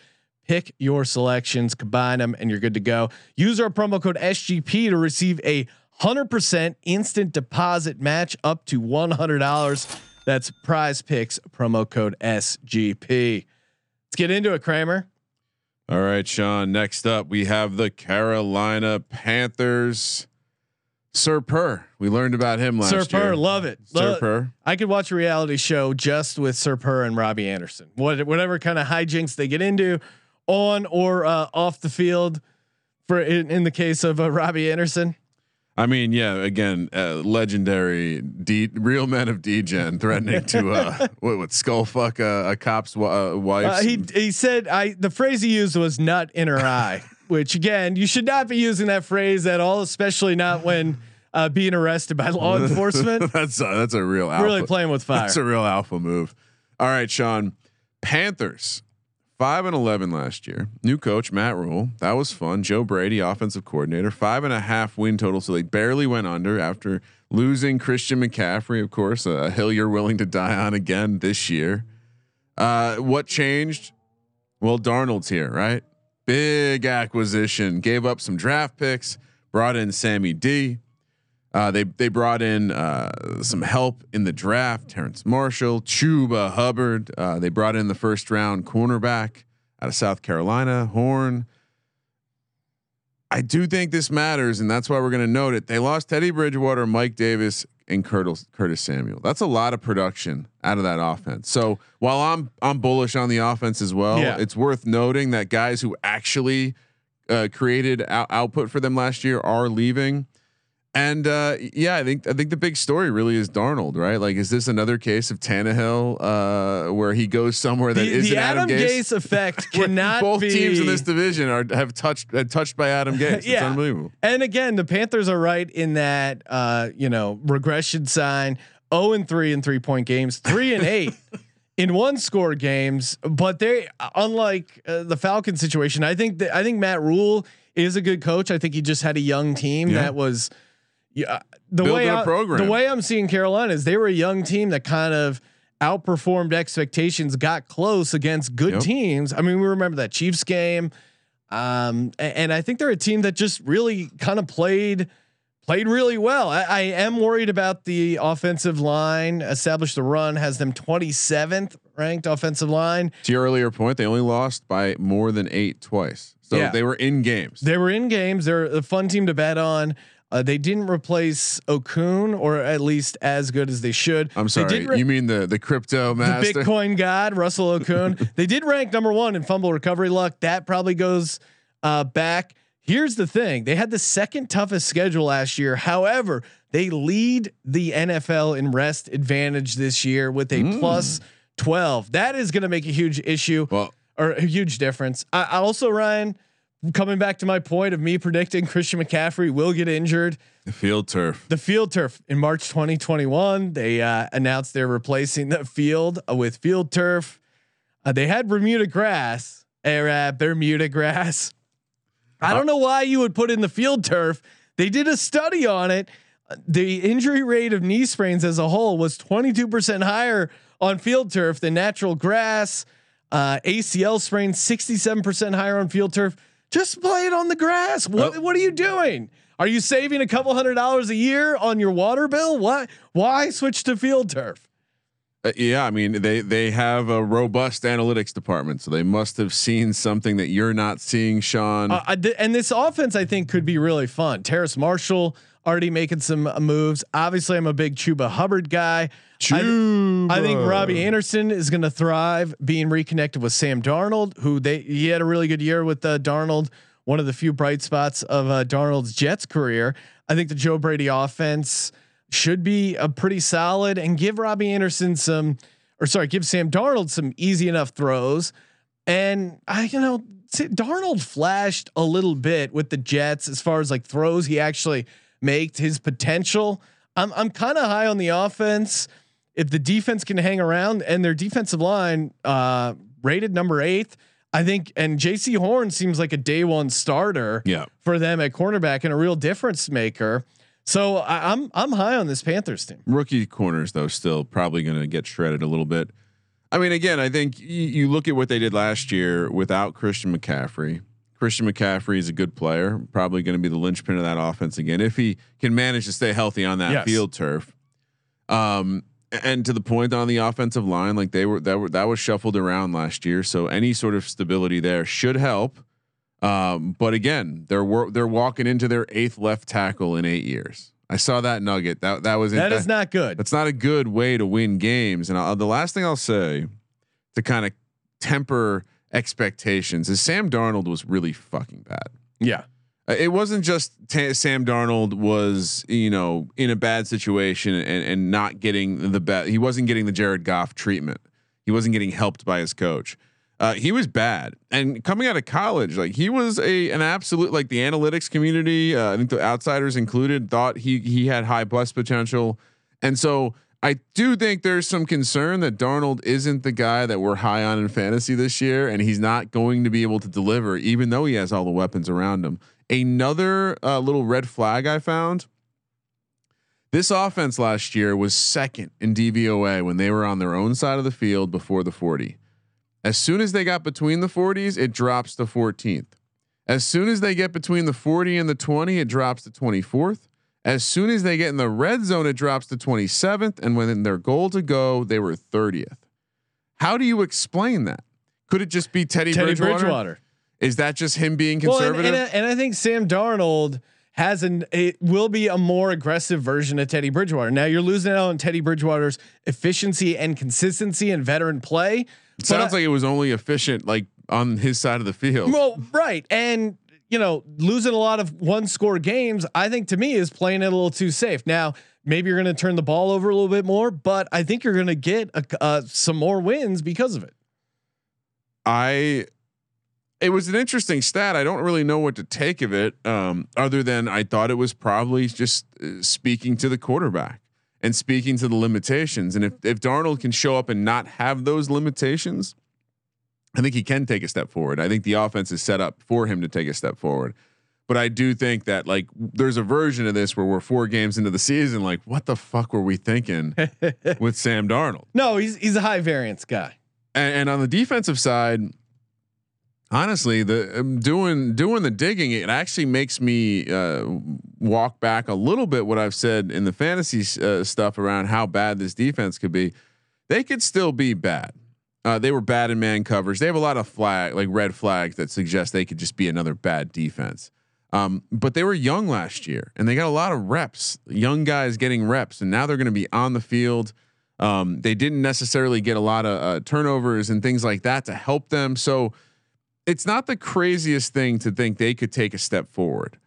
A: pick your selections, combine them, and you're good to go. Use our promo code SGP to receive a hundred percent instant deposit match up to one hundred dollars. That's Prize Picks promo code SGP. Let's get into it, Kramer.
D: All right, Sean. Next up, we have the Carolina Panthers. Sir Purr. We learned about him last
A: Sir
D: year.
A: Purr, love it.
D: Sir Purr.
A: I could watch a reality show just with Sir Purr and Robbie Anderson. What whatever kind of hijinks they get into, on or uh, off the field. For in, in the case of uh, Robbie Anderson,
D: I mean, yeah. Again, uh, legendary D, real men of D-Gen threatening to uh, what, what skull fuck a, a cop's wa- uh, wife.
A: uh, he he said I the phrase he used was "nut in her eye," which again you should not be using that phrase at all, especially not when uh, being arrested by law enforcement.
D: that's a, that's a real alpha.
A: really playing with fire.
D: That's a real alpha move. All right, Sean. Panthers five and eleven last year. New coach Matt Rhule. That was fun. Joe Brady, offensive coordinator. Five and a half win total. So they barely went under after losing Christian McCaffrey. Of course, a hill you're willing to die on again this year. Uh, what changed? Well, Darnold's here, right? Big acquisition. Gave up some draft picks. Brought in Sammy D. Uh, they they brought in uh, some help in the draft. Terrace Marshall, Chuba Hubbard. Uh, they brought in the first round cornerback out of South Carolina, Horn. I do think this matters, and that's why we're going to note it. They lost Teddy Bridgewater, Mike Davis, and Curtis, Curtis Samuel. That's a lot of production out of that offense. So while I'm I'm bullish on the offense as well,
A: Yeah.
D: it's worth noting that guys who actually uh, created out- output for them last year are leaving. And uh, yeah, I think I think the big story really is Darnold, right? Like, is this another case of Tannehill uh, where he goes somewhere that
A: the,
D: isn't
A: the
D: Adam,
A: Adam
D: Gase?
A: Gase effect cannot
D: both
A: be
D: teams in this division are have touched uh, touched by Adam Gase. It's
A: Yeah.
D: unbelievable.
A: And again, the Panthers are right in that uh, you know regression sign. Zero and three in three point games, three and eight in one score games. But they, unlike uh, the Falcon situation, I think that I think Matt Rhule is a good coach. I think he just had a young team
D: Yeah.
A: that was, yeah. The
D: Building
A: way I,
D: program.
A: the way I'm seeing Carolina is they were a young team that kind of outperformed expectations, got close against good
D: Yep.
A: teams. I mean, we remember that Chiefs game. Um, a- and I think they're a team that just really kind of played played really well. I, I am worried about the offensive line. Established the run has them 27th ranked offensive line.
D: To your earlier point, they only lost by more than eight twice, so
A: Yeah.
D: they were in games.
A: They were in games. They're a fun team to bet on. Uh, they didn't replace Okung, or at least as good as they should.
D: I'm sorry,
A: re-
D: you mean the the crypto master, the?
A: Bitcoin god, Russell Okung. they did rank number one in fumble recovery luck. That probably goes uh, back. Here's the thing: they had the second toughest schedule last year. However, they lead the NFL in rest advantage this year with a plus twelve. That is going to make a huge issue
D: Well,
A: or a huge difference. I, I also, Ryan, coming back to my point of me predicting Christian McCaffrey will get injured
D: the field turf.
A: the field turf in March 2021. They uh, announced they're replacing the field uh, with field turf. Uh, they had Bermuda grass, or uh, Bermuda grass. I don't know why you would put in the field turf. They did a study on it. The injury rate of knee sprains as a whole was 22% higher on field turf than natural grass. Uh, ACL sprains 67% higher on field turf. Just play it on the grass. What
D: Oh.
A: what are you doing? Are you saving a couple hundred dollars a year on your water bill? Why why switch to field turf?
D: Uh, yeah, I mean they they have a robust analytics department, so they must have seen something that you're not seeing, Sean.
A: Uh, and this offense, I think, could be really fun. Terrace Marshall already making some moves. Obviously, I'm a big Chuba Hubbard guy. I, I think Robbie Anderson is going to thrive being reconnected with Sam Darnold, who they he had a really good year with uh, Darnold. One of the few bright spots of uh, Darnold's Jets career. I think the Joe Brady offense should be a pretty solid and give Robbie Anderson some, or sorry, give Sam Darnold some easy enough throws. And I, you know, Darnold flashed a little bit with the Jets as far as like throws he actually made his potential. I'm I'm kind of high on the offense. If the defense can hang around and their defensive line uh, rated number eighth, I think, and Jaycee Horn seems like a day one starter
D: Yeah.
A: for them at cornerback and a real difference maker. So I, I'm I'm high on this Panthers team.
D: Rookie corners though still probably going to get shredded a little bit. I mean, again, I think y- you look at what they did last year without Christian McCaffrey. Christian McCaffrey is a good player, probably going to be the linchpin of that offense again if he can manage to stay healthy on that
A: Yes.
D: field turf. Um, and to the point on the offensive line, like they were that were that was shuffled around last year, so any sort of stability there should help. Um, but again, they're wor- they're walking into their eighth left tackle in eight years. I saw that nugget. That that was
A: That is not good.
D: that's not a good way to win games. And I'll, the last thing I'll say to kind of temper expectations is Sam Darnold was really fucking bad.
A: Yeah.
D: Uh, It wasn't just ta Sam Darnold was you know in a bad situation and and not getting the best. He wasn't getting the Jared Goff treatment. He wasn't getting helped by his coach. Uh, he was bad, and coming out of college, like he was a an absolute like the analytics community. Uh, I think the outsiders included thought he he had high bust potential, and so I do think there's some concern that Darnold isn't the guy that we're high on in fantasy this year, and he's not going to be able to deliver, even though he has all the weapons around him. Another uh, little red flag I found. This offense last year was second in DVOA when they were on their own side of the field before the 40. As soon as they got between the 40s, it drops to 14th. As soon as they get between the 40 and the 20, it drops to 24th. As soon as they get in the red zone, it drops to 27th. And when their goal to go, they were 30th. How do you explain that? Could it just be Teddy,
A: Teddy
D: Bridgewater?
A: Bridgewater.
D: Is that just him being
A: Well, and,
D: conservative?
A: and, I- and I think Sam Darnold has an it will be a more aggressive version of Teddy Bridgewater. Now you're losing out on Teddy Bridgewater's efficiency and consistency and veteran play.
D: It sounds like it was only efficient like on his side of the field.
A: well, right, and you know losing a lot of one score games. I think to me is playing it a little too safe. Now maybe you're going to turn the ball over a little bit more, but I think you're going to get a, uh, some more wins because of it.
D: I it was an interesting stat. I don't really know what to take of it, um, other than I thought it was probably just uh, speaking to the quarterback and speaking to the limitations. And if if Darnold can show up and not have those limitations, I think he can take a step forward. I think the offense is set up for him to take a step forward. But I do think that like there's a version of this where we're four games into the season, like what the fuck were we thinking with Sam Darnold?
A: No, he's he's a high variance guy.
D: and, and on the defensive side, honestly, the um, doing doing the digging, it actually makes me uh, walk back a little bit what I've said in the fantasy uh, stuff around how bad this defense could be. They could still be bad. Uh, they were bad in man covers. They have a lot of flag like red flags that suggest they could just be another bad defense. Um, but they were young last year and they got a lot of reps, young guys getting reps, and now they're going to be on the field. Um, they didn't necessarily get a lot of uh, turnovers and things like that to help them. So it's not the craziest thing to think they could take a step forward.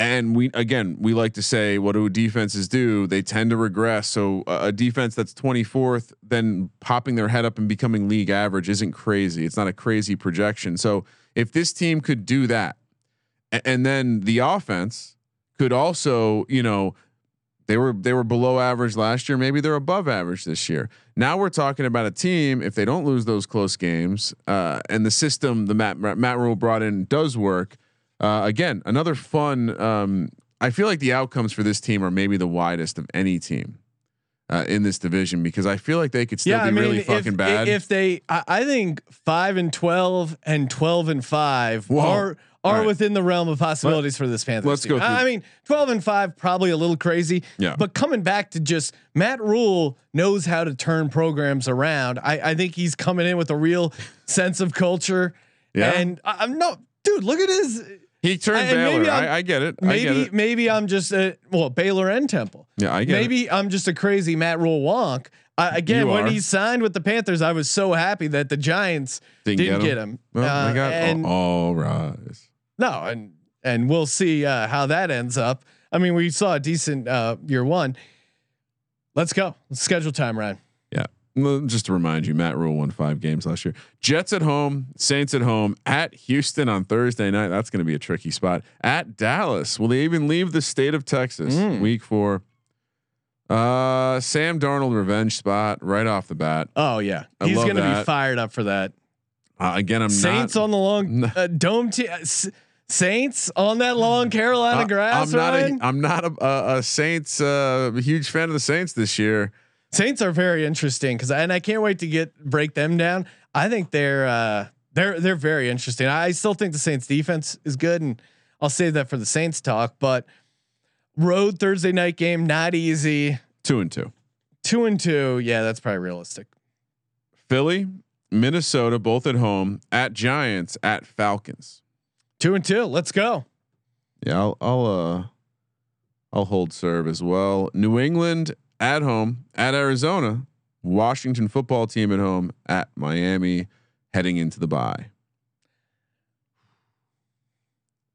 D: And we again, we like to say, what do defenses do? They tend to regress. So a defense that's 24th, then popping their head up and becoming league average isn't crazy. It's not a crazy projection. So if this team could do that, and then the offense could also, you know, they were they were below average last year. Maybe they're above average this year. Now we're talking about a team if they don't lose those close games, uh, and the system the Matt Matt Rhule brought in does work. Uh, again, another fun. Um, I feel like the outcomes for this team are maybe the widest of any team uh, in this division because I feel like they could still be really fucking
A: if,
D: bad.
A: If they, I, I think five and twelve and twelve and five
D: Whoa.
A: are are
D: right.
A: within the realm of possibilities for this Panthers.
D: let's
A: team.
D: go
A: I mean, twelve and five probably a little crazy.
D: Yeah.
A: But coming back to just Matt Rhule knows how to turn programs around. I, I think he's coming in with a real sense of culture.
D: Yeah.
A: And I, I'm no dude. Look at his.
D: he turned
A: maybe
D: Baylor. I, I get it. I get
A: Maybe
D: it.
A: maybe I'm just a well Baylor and Temple.
D: Yeah, I get it.
A: Maybe I'm just a crazy Matt Rhule wonk. I, again,
D: You
A: when
D: are.
A: he signed with the Panthers, I was so happy that the Giants didn't, get him.
D: Well,
A: Uh,
D: they got
A: and
D: all, all rise.
A: No, and and we'll see uh, how that ends up. I mean, we saw a decent uh, year one. Let's go. Let's schedule time, Ryan.
D: Yeah. Just to remind you, Matt Rhule won five games last year. Jets at home, Saints at home, at Houston on Thursday night. That's going to be a tricky spot. At Dallas, will they even leave the state of Texas?
A: Mm.
D: Week four. Uh, Sam Darnold revenge spot right off the bat.
A: Oh yeah,
D: I
A: he's going to be fired up for that.
D: Uh, again, I'm
A: Saints
D: not.
A: on the long uh, dome. T- Saints on that long Carolina
D: I-
A: grass.
D: I'm not. A,
A: Ryan?
D: I'm not a, a, a Saints. Uh, a huge fan of the Saints this year.
A: Saints are very interesting because, and I can't wait to get break them down. I think they're uh, they're they're very interesting. I still think the Saints defense is good, and I'll save that for the Saints talk. But road Thursday night game, not easy.
D: Two and two.
A: Two and two, yeah, that's probably realistic.
D: Philly, Minnesota, both at home. At Giants, at Falcons.
A: Two and two, let's go.
D: Yeah, I'll I'll uh I'll hold serve as well. New England at home, at Arizona, Washington football team at home, at Miami, heading into the bye.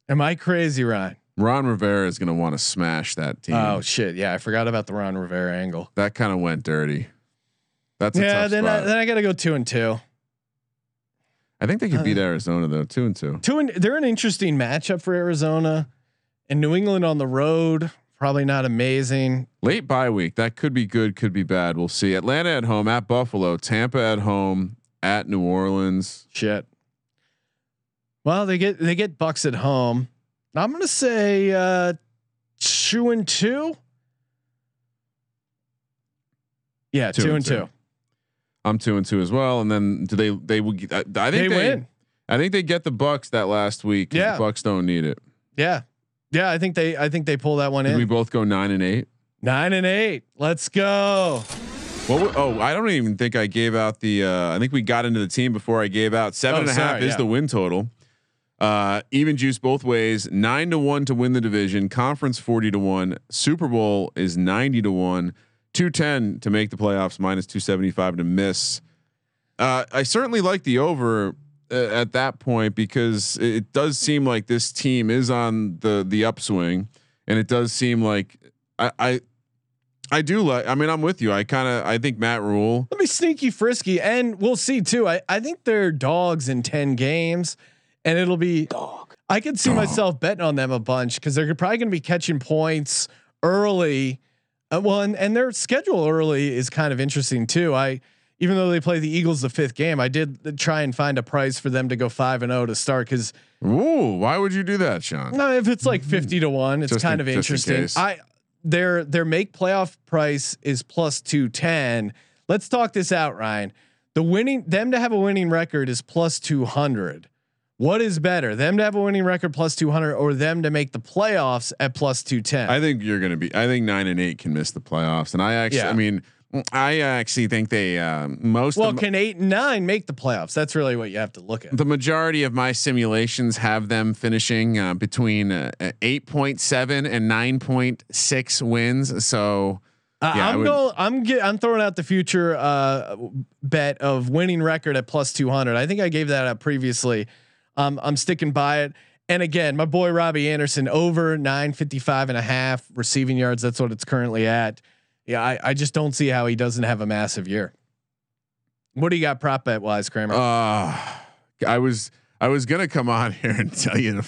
A: Am I crazy, Ryan?
D: Ron Rivera is going to want to smash that team.
A: Oh shit, yeah, I forgot about the Ron Rivera angle.
D: that kind of went dirty. That's a
A: yeah,
D: tough
A: then I, then I got to go two and two.
D: I think they could beat
A: uh,
D: Arizona though, two and two.
A: Two and they're an interesting matchup for Arizona and New England on the road. Probably not amazing.
D: Late bye week, that could be good, could be bad. We'll see. Atlanta at home, at Buffalo, Tampa at home, at New Orleans.
A: Shit. Well, they get they get Bucks at home. I'm gonna say uh two and two. Yeah,
D: Two
A: two,
D: and
A: and
D: two.
A: two.
D: I'm two and two as well. And then do they? They would. I, I think
A: They,
D: they,
A: win.
D: I think they get the Bucks that last week.
A: Yeah.
D: the Bucks don't need it.
A: Yeah. Yeah, I think they I think they pull that one
D: Did
A: in.
D: we both go nine and eight?
A: Nine and eight. Let's go.
D: What? oh, I don't even think I gave out the. Uh, I think we got into the team before I gave out seven
A: Oh,
D: and a half
A: sorry,
D: is
A: yeah.
D: the win total. Uh, even juice both ways. Nine to one to win the division. Conference forty to one. Super Bowl is ninety to one. Two ten to make the playoffs. Minus two seventy five to miss. Uh, I certainly like the over uh, at that point because it it does seem like this team is on the the upswing, and it does seem like I I, I do like. I mean, I'm with you. I kind of I think Matt Rhule.
A: Let me sneaky frisky, and we'll see too. I, I think they're dogs in ten games, and it'll be dog. I could see myself betting on them a bunch because they're probably going to be catching points early. Uh, well, and, and their schedule early is kind of interesting too. I even though they play the Eagles the fifth game, I did try and find a price for them to go five and zero to start because
D: Ooh, why would you do that, Sean?
A: no, if it's like fifty to one, it's
D: Just
A: kind
D: in-
A: of
D: just in
A: interesting. I their their make playoff price is plus two ten. Let's talk this out, Ryan. The winning them to have a winning record is plus two hundred. What is better, them to have a winning record plus two hundred, or them to make the playoffs at plus two ten?
D: I think you're going to be. I think nine and eight can miss the playoffs, and I actually.
A: Yeah.
D: I mean, I actually think they um, most.
A: well, can eight and nine make the playoffs? That's really what you have to look at.
D: the majority of my simulations have them finishing uh, between uh, eight point seven and nine point six wins. So
A: Uh,
D: Yeah,
A: I'm
D: would-
A: going. I'm get, I'm throwing out the future uh, bet of winning record at plus 200. I think I gave that up previously. Um, I'm sticking by it. And again, my boy Robby Anderson over 955 and a half receiving yards. That's what it's currently at. Yeah, I, I just don't see how he doesn't have a massive year. What do you got prop bet wise, Kramer?
D: Uh, I was I was gonna come on here and tell you to,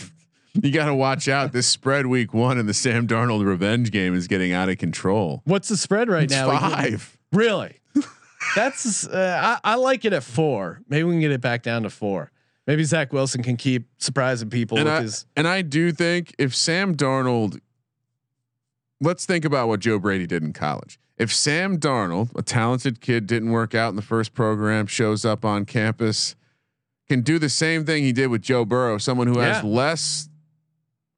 D: you got to watch out. This spread week one and the Sam Darnold revenge game is getting out of control.
A: What's the spread right
D: It's
A: now?
D: five.
A: Really? That's uh, I, I like it at four. Maybe we can get it back down to four. Maybe Zach Wilson can keep surprising people
D: And
A: with
D: I,
A: his.
D: and I do think if Sam Darnold, let's think about what Joe Brady did in college. If Sam Darnold, a talented kid, didn't work out in the first program, shows up on campus, can do the same thing he did with Joe Burrow, someone who has less,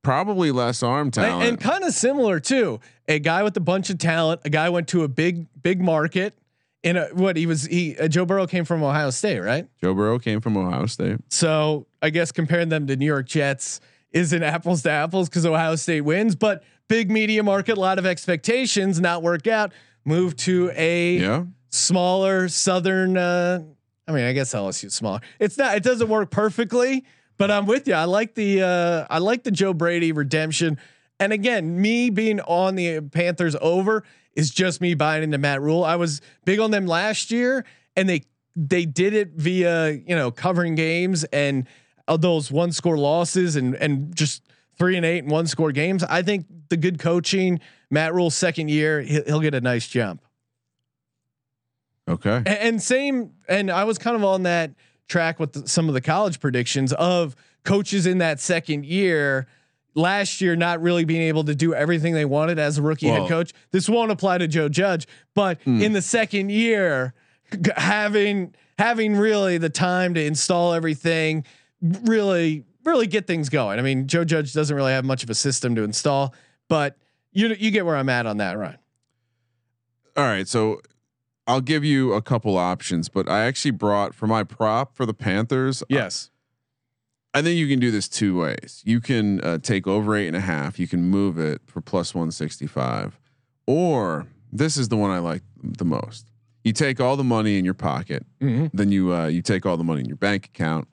D: probably less arm talent.
A: And, and kind of similar too. A guy with a bunch of talent. A guy went to a big big market. In a what he was he uh, Joe Burrow came from Ohio State, right?
D: Joe Burrow came from Ohio State.
A: So I guess comparing them to New York Jets isn't apples to apples because Ohio State wins, but big media market, a lot of expectations, not work out. Move to a
D: Yeah.
A: smaller Southern. Uh, I mean, I guess LSU is smaller. It's not. It doesn't work perfectly, but I'm with you. I like the. Uh, I like the Joe Brady redemption. And again, me being on the Panthers over is just me buying into Matt Rhule. I was big on them last year, and they they did it via you know covering games and uh, those one score losses and and just three and eight and one score games. I think the good coaching, Matt Rhule's second year, he'll, he'll get a nice jump.
D: Okay.
A: And, and same, and I was kind of on that track with the, some of the college predictions of coaches in that second year. Last year, not really being able to do everything they wanted as a rookie head coach. This won't apply to Joe Judge, but hmm. in the second year, having having really the time to install everything, really really get things going. I mean, Joe Judge doesn't really have much of a system to install, but you you get where I'm at on that, Ryan.
D: All right, so I'll give you a couple options, but I actually brought for my prop for the Panthers.
A: Uh, yes.
D: I think you can do this two ways. You can uh, take over eight and a half. You can move it for plus one sixty five, or this is the one I like the most. You take all the money in your pocket,
A: Mhm.
D: then you uh, you take all the money in your bank account.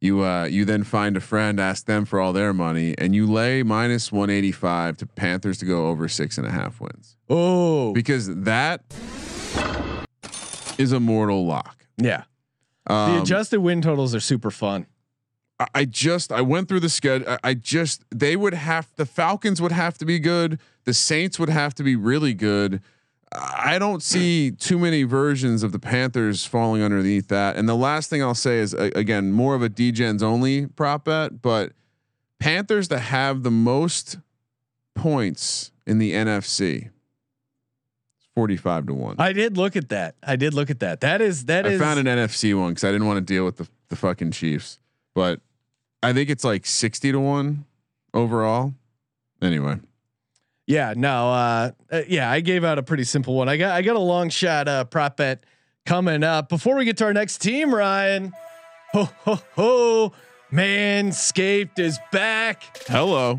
D: You uh, you then find a friend, ask them for all their money, and you lay minus one eighty five to Panthers to go over six and a half wins
A: Oh,
D: because that is a mortal lock.
A: yeah. The
D: Um,
A: adjusted win totals are super fun.
D: I- just I went through the schedule. I- I just they would have the Falcons would have to be good. The Saints would have to be really good. I don't see too many versions of the Panthers falling underneath that. And the last thing I'll say is again more of a DGens only prop bet, but Panthers that have the most points in the NFC. It's 45 to 1.
A: I did look at that. I did look at that. That is that
D: I
A: is
D: found an NFC one because I didn't want to deal with the the fucking Chiefs, but I think it's like sixty to one overall. Anyway,
A: Yeah, no, uh, uh, yeah, I gave out a pretty simple one. I got I got a long shot uh, prop bet coming up. Before we get to our next team, Ryan, ho ho ho, Manscaped is back.
D: hello.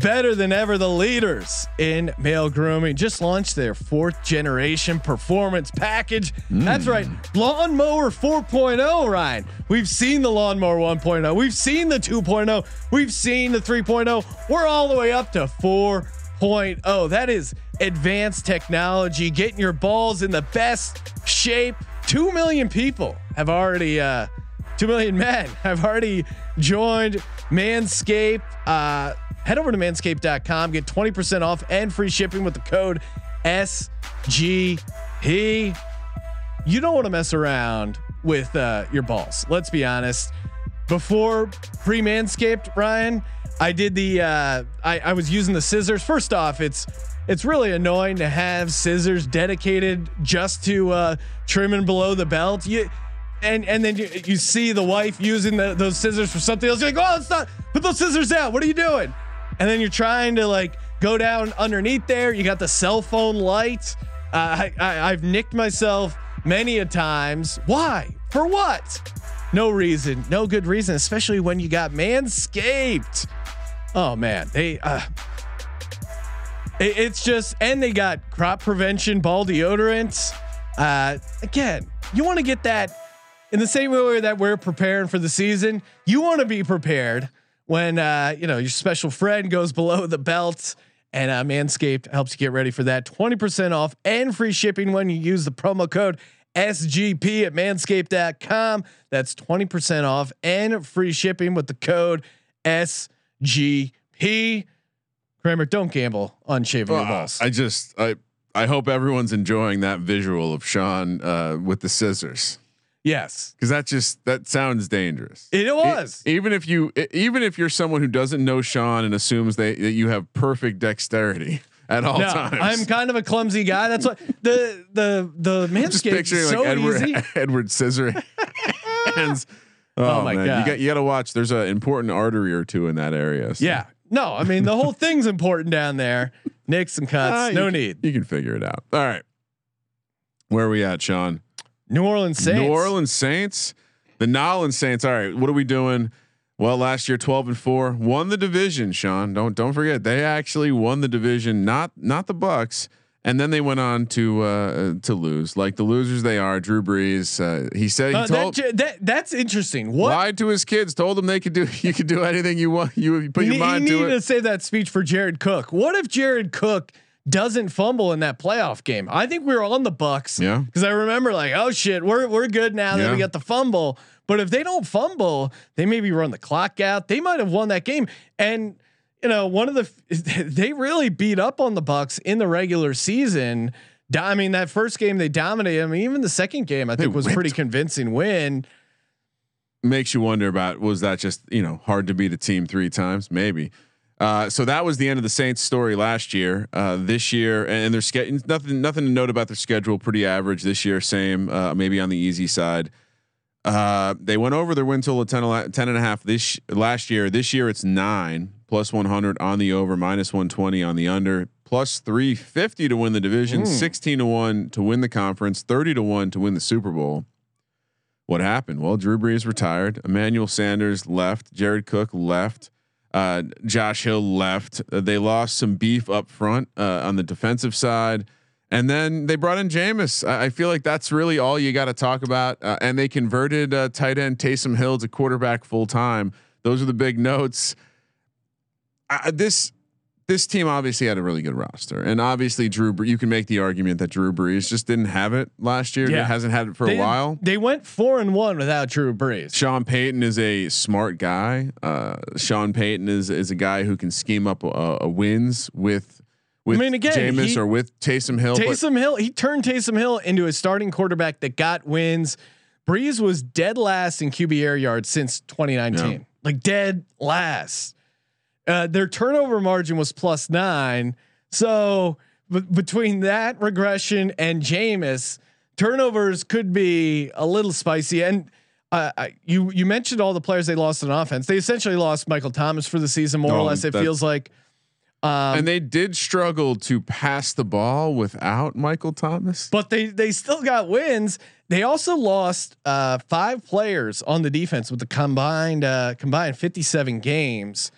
A: better than ever. The leaders in male grooming just launched their fourth generation performance package. That's right, lawnmower 4.0. Ryan, we've seen the lawnmower 1.0, we've seen the 2.0, we've seen the 3.0. We're all the way up to 4.0. That is advanced technology, getting your balls in the best shape. Two million people have already. Uh, Two million men have already joined Manscaped. Uh, head over to manscaped.com, get 20% off and free shipping with the code SGP. You don't want to mess around with uh, your balls. Let's be honest. Before pre Manscaped, Ryan, I did the. Uh, I, I was using the scissors. First off, it's it's really annoying to have scissors dedicated just to uh, trimming below the belt. You and and then you, you see the wife using the, those scissors for something else. You're like, oh, it's not. Put those scissors down. What are you doing? And then you're trying to like go down underneath there. You got the cell phone light. Uh, I, I I've nicked myself many a times. Why? For what? No reason. No good reason. Especially when you got Manscaped. Oh man, they. Uh, it- it's just, and they got crop prevention, ball deodorant. Uh, again, you want to get that in the same way that we're preparing for the season. You want to be prepared when uh, you know your special friend goes below the belt, and uh, Manscaped helps you get ready for that. Twenty percent off and free shipping when you use the promo code SGP at Manscaped.com. That's twenty percent off and free shipping with the code SGP. Kramer, don't gamble on shaving your
D: Uh,
A: balls.
D: I just I I hope everyone's enjoying that visual of Sean uh, with the scissors
A: yes,
D: because that just that sounds dangerous.
A: it was.
D: E- even if you even if you're someone who doesn't know Sean and assumes that, that you have perfect dexterity at all
A: no,
D: times.
A: I'm kind of a clumsy guy. That's what the the the
D: just
A: manscaped
D: picturing
A: is
D: like
A: so
D: Edward
A: easy.
D: Edward Scissor hands. Oh,
A: my
D: man.
A: God.
D: You got you got to watch. There's an important artery or two in that area. so-
A: Yeah. No, I mean the whole thing's important down there. Nicks and cuts,
D: Ah,
A: no
D: you,
A: need.
D: You can figure it out. All right. Where are we at, Sean?
A: New Orleans Saints.
D: New Orleans Saints. The Nolans Saints. All right. What are we doing? Well, last year 12 and 4 won the division, Sean. Don't don't forget they actually won the division, not not the Bucks. and then they went on to uh, to lose like the losers they are. Drew Brees, uh, he said he
A: Uh,
D: told
A: that, that that's interesting. What
D: lied to his kids, told them they could do you could do anything you want. You put
A: you,
D: your mind
A: you
D: to
A: need
D: it.
A: to save that speech for Jared Cook. What if Jared Cook doesn't fumble in that playoff game? I think we were on the Bucks.
D: Yeah.
A: because I remember like, oh shit, we're we're good now that we got the fumble. But if they don't fumble, they maybe run the clock out. They might have won that game. And you know, one of the they really beat up on the Bucks in the regular season. I mean, that first game they dominated. I mean, even the second game I think was
D: whipped
A: pretty convincing win.
D: makes you wonder about was that just you know hard to beat a team three times maybe uh, so that was the end of the Saints story last year. Uh, this year, and their schedule nothing nothing to note about their schedule. Pretty average this year. Same, uh, maybe on the easy side. Uh, they went over their win total of 10, 10 and a half this last year. This year it's nine plus 100 on the over, minus 120 on the under, plus 350 to win the division, 16 to one to win the conference, 30 to one to win the Super Bowl. What happened? Well, Drew Brees retired. Emmanuel Sanders left. Jared Cook left. Uh, Josh Hill left. Uh, they lost some beef up front uh, on the defensive side, and then they brought in Jameis. I, I feel like that's really all you got to talk about. Uh, and they converted uh, tight end Taysom Hill to quarterback full time. Those are the big notes. I, this this team obviously had a really good roster, and obviously Drew. You can make the argument that Drew Brees just didn't have it last year.
A: Yeah.
D: hasn't had it for
A: they,
D: a while.
A: They went four and one without Drew Brees.
D: Sean Payton is a smart guy. Uh, Sean Payton is is a guy who can scheme up a, a wins with with
A: mean, again,
D: Jameis
A: he-
D: or with Taysom Hill.
A: Taysom Hill, he turned Taysom Hill into a starting quarterback that got wins. Brees was dead last in QB air yards since 2019,
D: Yeah.
A: like dead last. Uh, their turnover margin was plus nine. So b- between that regression and Jameis, turnovers could be a little spicy. And uh, I, you you mentioned all the players they lost on offense. They essentially lost Michael Thomas for the season, more or less. It feels like. Um,
D: and they did struggle to pass the ball without Michael Thomas.
A: but they they still got wins. They also lost uh, five players on the defense with the combined uh, combined 57 games.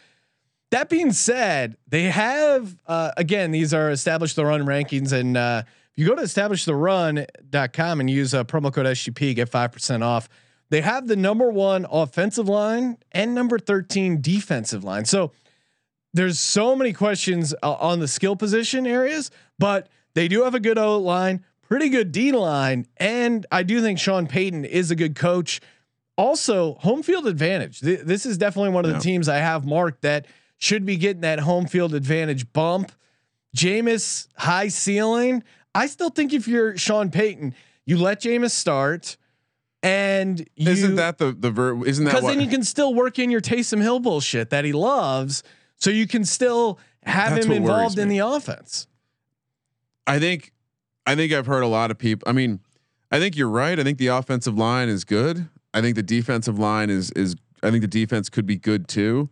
A: That being said, they have uh, again these are established the run rankings, and uh, if you go to establishtheRun.com and use uh, promo code SGP, get five percent off. They have the number one offensive line and number 13 defensive line. So there's so many questions uh, on the skill position areas, but they do have a good O line, pretty good D line, and I do think Sean Payton is a good coach. Also, home field advantage. Th- this is definitely one of the teams I have marked that should be getting that home field advantage bump. Jameis high ceiling. I still think if you're Sean Payton, you let Jameis start, and you,
D: isn't that the the ver- isn't that
A: because then you can still work in your Taysom Hill bullshit that he loves, so you can still have
D: That's
A: him involved in the offense.
D: I think I think I've heard a lot of people. I mean, I think you're right. I think the offensive line is good. I think the defensive line is is I think the defense could be good too.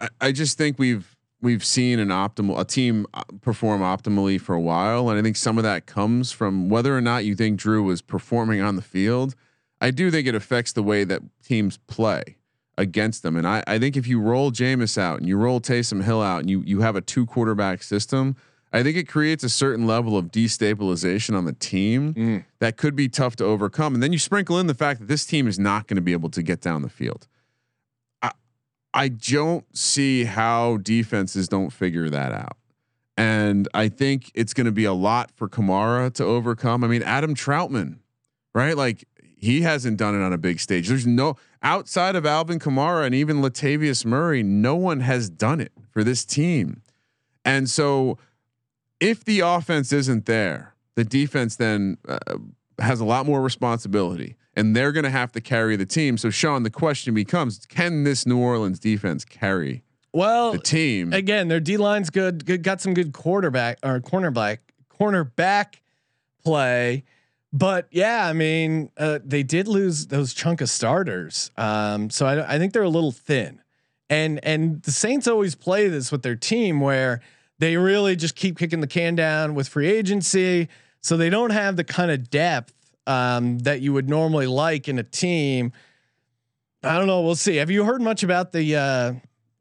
D: I, I just think we've we've seen an optimal a team uh, perform optimally for a while, and I think some of that comes from whether or not you think Drew was performing on the field. I do think it affects the way that teams play against them, and I, I think if you roll Jameis out and you roll Taysom Hill out and you you have a two quarterback system, I think it creates a certain level of destabilization on the team that could be tough to overcome. And then you sprinkle in the fact that this team is not going to be able to get down the field. I don't see how defenses don't figure that out. And I think it's going to be a lot for Kamara to overcome. I mean, Adam Trautman, right? Like he hasn't done it on a big stage. There's no outside of Alvin Kamara and even Latavius Murray, no one has done it for this team. And so if the offense isn't there, the defense then uh, has a lot more responsibility and they're going to have to carry the team. So Sean, the question becomes, can this New Orleans defense carry
A: Well,
D: the team?
A: again, their D line's good, good. Got some good quarterback or cornerback cornerback play. But yeah, I mean, uh, they did lose those chunk of starters, um, so I, I think they're a little thin. And and the Saints always play this with their team where they really just keep kicking the can down with free agency, so they don't have the kind of depth um, that you would normally like in a team. I don't know. We'll see. Have you heard much about the uh,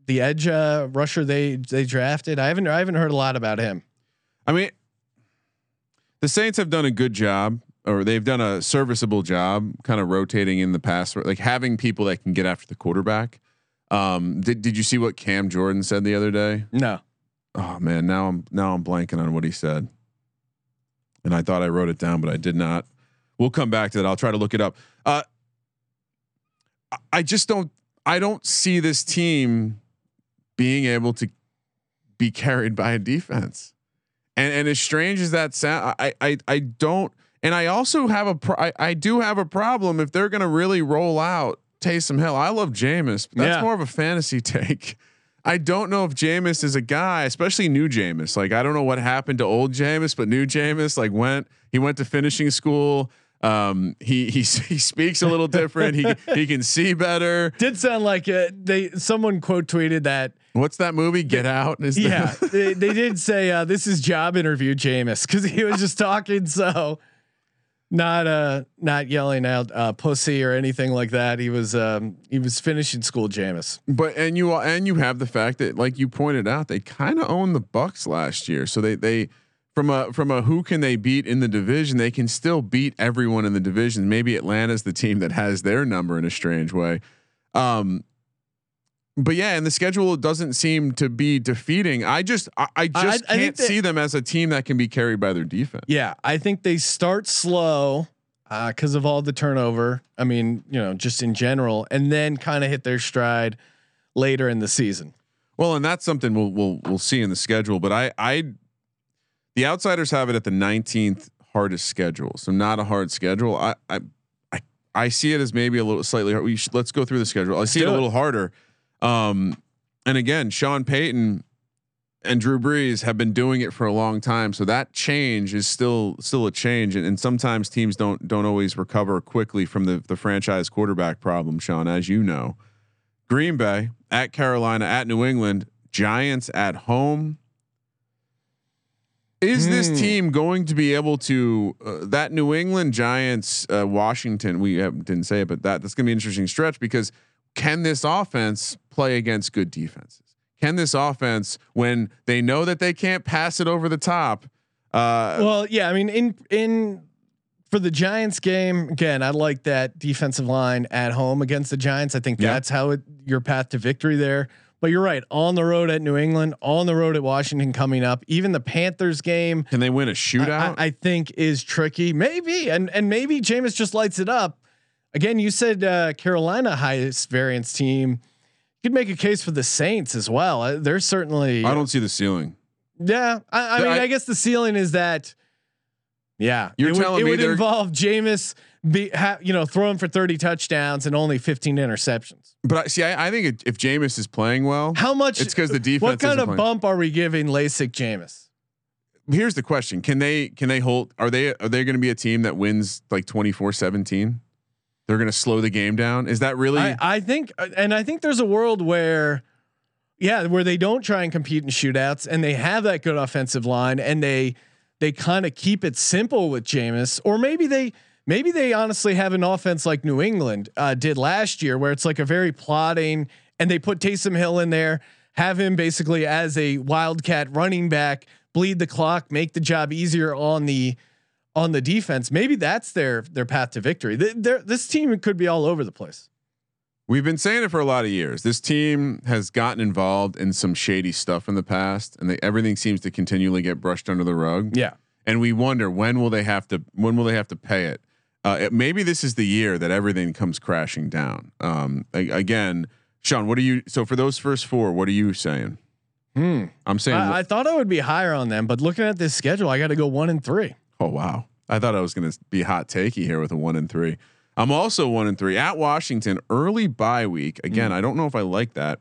A: the edge uh, rusher they they drafted? I haven't I haven't heard a lot about him.
D: I mean, the Saints have done a good job, or they've done a serviceable job, kind of rotating in the pass, like having people that can get after the quarterback. Um, did Did you see what Cam Jordan said the other day?
A: No.
D: Oh man, now I'm now I'm blanking on what he said, and I thought I wrote it down, but I did not. We'll come back to that. I'll try to look it up. Uh, I- just don't. I don't see this team being able to be carried by a defense. And and as strange as that sound, I I I don't. And I also have a pro- I, I do have a problem if they're going to really roll out Taysom Hill. I love Jameis, but that's
A: Yeah.
D: more of a fantasy take. I don't know if Jameis is a guy, especially new Jameis. Like I don't know what happened to old Jameis, but new Jameis like went he went to finishing school. Um, he he he speaks a little different. he he can see better.
A: Did sound like it. they someone quote tweeted that.
D: What's that movie? Get Out. Is
A: Yeah, they, they did say uh, this is job interview, Jameis, because he was just talking so. Not uh not yelling out uh pussy or anything like that. He was um he was finishing school Jameis.
D: But and you and you have the fact that like you pointed out, they kind of owned the Bucks last year. So they they from a from a who can they beat in the division, they can still beat everyone in the division. Maybe Atlanta's the team that has their number in a strange way. Um but yeah, and the schedule doesn't seem to be defeating. I just I, I just
A: I
D: can't see them as a team that can be carried by their defense.
A: Yeah, I think they start slow because of all the turnover. I mean, you know, just in general, and then kind of hit their stride later in the season.
D: Well, and that's something we'll we'll we'll see in the schedule. But I I the outsiders have it at the 19th hardest schedule, so not a hard schedule. I I I, I see it as maybe a little slightly hard. We should, let's go through the schedule. I see it a
A: it.
D: little harder. Um, and again, Sean Payton and Drew Brees have been doing it for a long time, so that change is still still a change. And, and sometimes teams don't don't always recover quickly from the the franchise quarterback problem. Sean, as you know. Green Bay at Carolina at New England, Giants at home. Is
A: Hmm.
D: this team going to be able to uh, that New England Giants uh, Washington? We have, didn't say it, but that that's going to be an interesting stretch because can this offense play against good defenses? Can this offense, when they know that they can't pass it over the top, uh,
A: Well, yeah, I mean, in in for the Giants game again, I like that defensive line at home against the Giants. I think that's how it your path to victory there. But you're right, on the road at New England, on the road at Washington coming up. Even the Panthers game,
D: can they win a shootout?
A: I think is tricky. Maybe and and maybe Jameis just lights it up. Again, you said uh, Carolina highest variance team. You could make a case for the Saints as well. Uh, They're certainly
D: I don't see the ceiling.
A: yeah, I, I mean,
D: I-
A: I, guess the ceiling is that. Yeah,
D: You're
A: it would, it
D: me
A: would involve Jameis be ha, you know throwing for thirty touchdowns and only fifteen interceptions.
D: But I, see, I, I think it, if Jameis is playing well,
A: How much?
D: it's because the defense
A: What kind of
D: playing.
A: bump are we giving LASIK Jameis?
D: here's the question can they can they hold are they are they going to be a team that wins like 24-17 they're going to slow the game down is that really
A: I, I think, uh, and I think there's a world where, yeah, where they don't try and compete in shootouts, and they have that good offensive line, and they they kind of keep it simple with Jameis, or maybe they maybe they honestly have an offense like New England uh, did last year, where it's like a very plotting, and they put Taysom Hill in there, have him basically as a wildcat running back, bleed the clock, make the job easier on the on the defense. Maybe that's their their path to victory. Th- this team could be all over the place.
D: we've been saying it for a lot of years this team has gotten involved in some shady stuff in the past and they, everything seems to continually get brushed under the rug
A: Yeah.
D: and we wonder when will they have to when will they have to pay it uh, it- maybe this is the year that everything comes crashing down um, a- again sean what are you so for those first four what are you saying
A: Hmm.
D: i'm saying
A: I, I thought I would be higher on them, but looking at this schedule, I got to go one and three.
D: Oh wow! I thought I was going to be hot takey here with a one and three. I'm also one and three at Washington. Early bye week again. I don't know if I like that.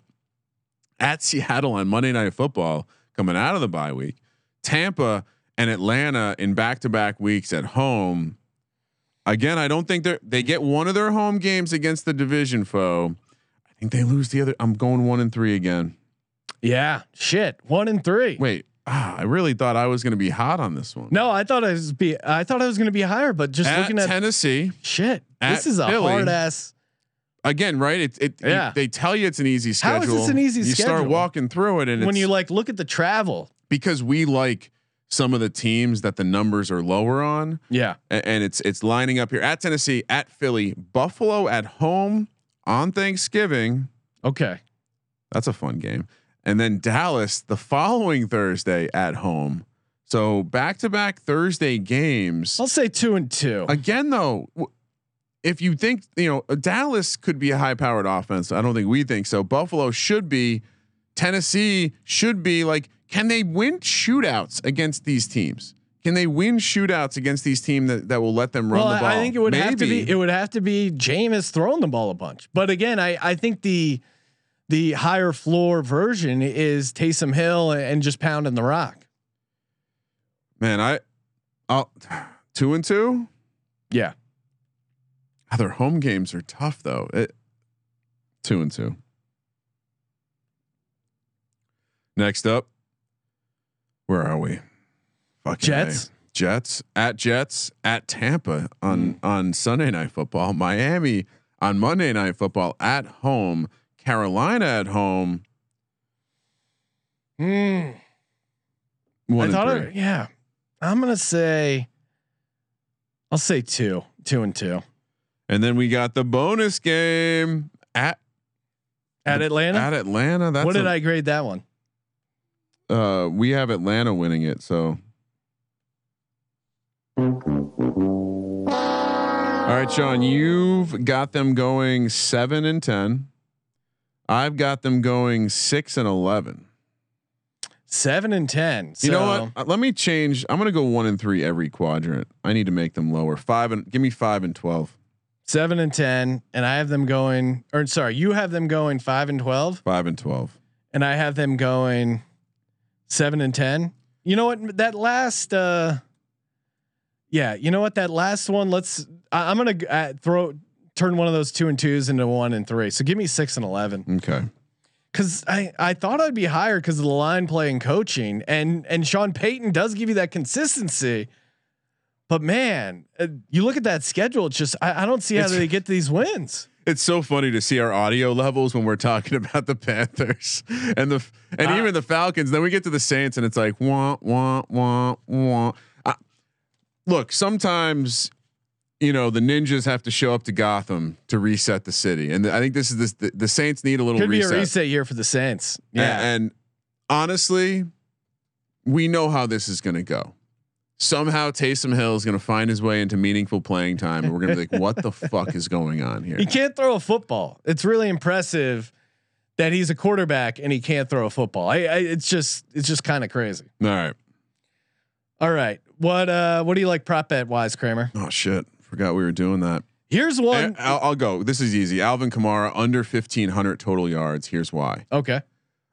D: At Seattle on Monday Night Football, coming out of the bye week. Tampa and Atlanta in back to back weeks at home. Again, I don't think they they get one of their home games against the division foe. I think they lose the other. I'm going one and three again.
A: Yeah, shit, one and three.
D: Wait, ah, I really thought I was going to be hot on this one.
A: No, I thought I was be. I thought I was going to be higher, but just
D: at
A: looking at
D: Tennessee.
A: shit, this is a hard ass.
D: again, right? It, it you-
A: Yeah.
D: they tell you it's an easy
A: How
D: schedule.
A: is this an easy
D: you start
A: schedule?
D: walking through it, and
A: When you like look at the travel,
D: because we like some of the teams that the numbers are lower on,
A: Yeah.
D: and it's it's lining up here at Tennessee, at Philly, Buffalo at home on Thanksgiving.
A: Okay.
D: That's a fun game. And then Dallas the following Thursday at home. So back to back Thursday games.
A: I'll say two and two.
D: Again, though, if you think you know Dallas could be a high powered offense, I don't think we think so. Buffalo should be. Tennessee should be like. Can they win shootouts against these teams? Can they win shootouts against these teams that, that will let them run
A: well,
D: the ball?
A: I think it would have to be it would have to be Jameis throwing the ball a bunch. But again, I I think the the higher floor version is Taysom Hill and just pounding the rock.
D: Man, I, I'll two and two.
A: Yeah.
D: Ah, Their home games are tough though. It, two and two. Next up, where are we? Fucking
A: Jets.
D: A. Jets at Jets at Tampa on on Sunday night football. Miami on Monday night football at home. Carolina at home.
A: Hmm.
D: One
A: I thought,
D: three.
A: it, yeah. I'm gonna say, I'll say two, two and two
D: and then we got the bonus game at
A: at Atlanta.
D: at Atlanta. That's
A: what did
D: a-
A: I grade that one?
D: Uh, we have Atlanta winning it, so. All right, Sean, you've got them going seven and ten. I've got them going six and eleven.
A: Seven and ten.
D: you know what? Uh, Let me change. I'm gonna go one and three every quadrant. I need to make them lower. Five and give me five and twelve.
A: Seven and ten, and I have them going. Or sorry, you have them going five and twelve,
D: Five and twelve.
A: and I have them going seven and ten. You know what? That last, uh yeah, you know what? That last one. Let's. I, I'm gonna uh, throw turn one of those two and twos into one and three. So give me six and eleven.
D: Okay.
A: Cause I, I thought I'd be higher because of the line play and coaching and and Sean Payton does give you that consistency, but man, uh, you look at that schedule. It's just I, I don't see how
D: It's-
A: they get these wins.
D: It's so funny to see our audio levels when we're talking about the Panthers and the and even the Falcons. Then we get to the Saints and it's like wah wah wah wah. Uh, look, sometimes you know the ninjas have to show up to Gotham to reset the city, and I think this is this the, the Saints need a little
A: Could
D: reset.
A: be a reset year for the Saints. Yeah,
D: and honestly, we know how this is going to go. Somehow Taysom Hill is going to find his way into meaningful playing time, and we're going to be like, "What the fuck is going on here?"
A: he can't throw a football. It's really impressive that he's a quarterback and he can't throw a football. I, I it's just it's just kind of crazy.
D: All right.
A: All right, what uh what do you like prop bet wise, Kramer?
D: Oh shit! Forgot we were doing that.
A: Here's one.
D: I- I'll, I'll go. This is easy. Alvin Kamara under fifteen hundred total yards. Here's why.
A: Okay.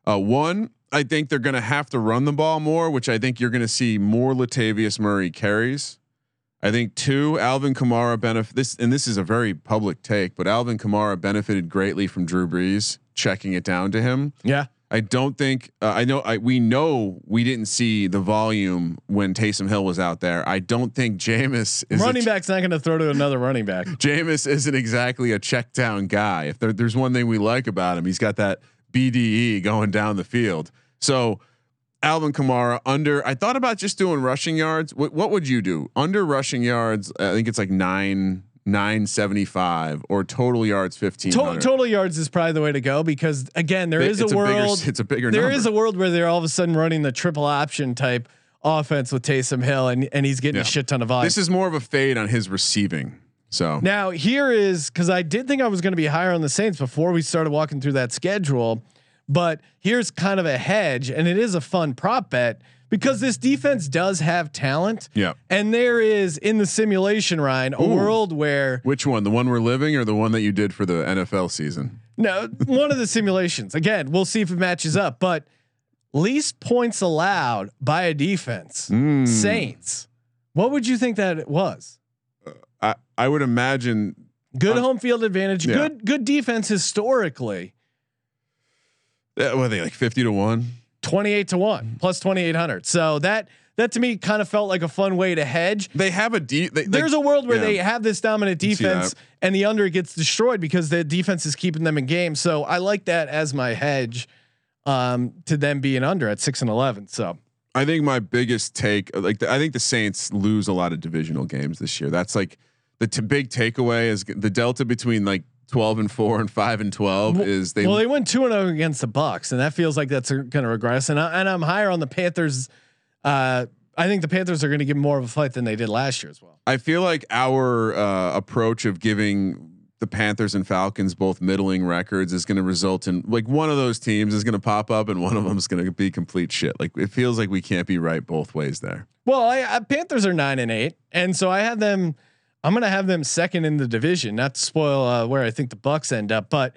D: Uh, one, I think they're going to have to run the ball more, which I think you're going to see more Latavius Murray carries. I think two, Alvin Kamara benefit this, and this is a very public take, but Alvin Kamara benefited greatly from Drew Brees checking it down to him.
A: Yeah.
D: I don't think uh, I know. I we know we didn't see the volume when Taysom Hill was out there. I don't think Jameis is
A: running
D: ch-
A: back's not going to throw to another running back.
D: Jameis isn't exactly a check down guy. If there, there's one thing we like about him, he's got that BDE going down the field. So Alvin Kamara under. I thought about just doing rushing yards. What, what would you do under rushing yards? I think it's like nine nine seventy five or total yards fifteen.
A: To- total yards is probably the way to go because again, there is a
D: bigger-
A: world.
D: it's a bigger.
A: There
D: number.
A: is a world where they're all of a sudden running the triple option type offense with Taysom Hill, and and he's getting
D: Yeah.
A: a shit ton of volume.
D: This is more of a fade on his receiving. So
A: now here is because I did think I was going to be higher on the Saints before we started walking through that schedule, but here's kind of a hedge, and it is a fun prop bet because this defense does have talent.
D: yeah.
A: And there is in the simulation, Ryan, a
D: Ooh.
A: world where
D: Which one? The one we're living or the one that you did for the NFL season?
A: No, one of the simulations. Again, we'll see if it matches up. But least points allowed by a defense,
D: Mm.
A: Saints. What would you think that it was?
D: I, I would imagine
A: Good
D: Um,
A: home field advantage.
D: yeah.
A: Good good defense historically.
D: What are they like fifty to one?
A: Twenty eight to one plus twenty eight hundred. So that that to me kind of felt like a fun way to hedge.
D: They have a deep.
A: There's a world where
D: yeah.
A: they have this dominant defense and the under gets destroyed because the defense is keeping them in game. So I like that as my hedge um, to them being under at six and eleven. So
D: I think my biggest take, like the, I think the Saints lose a lot of divisional games this year. That's like the t- big takeaway is the delta between like twelve and four and five and twelve is they.
A: well, they went two and zero against the Bucks, and that feels like that's going to regress. And I, and I'm higher on the Panthers. Uh, I think the Panthers are going to give more of a fight than they did last year as well.
D: I feel like our uh, approach of giving the Panthers and Falcons both middling records is going to result in like one of those teams is going to pop up and one of them is going to be complete shit. Like it feels like we can't be right both ways there.
A: Well, I, I, Panthers are nine and eight, and so I have them. I'm going to have them second in the division. Not to spoil uh, where I think the Bucks end up, but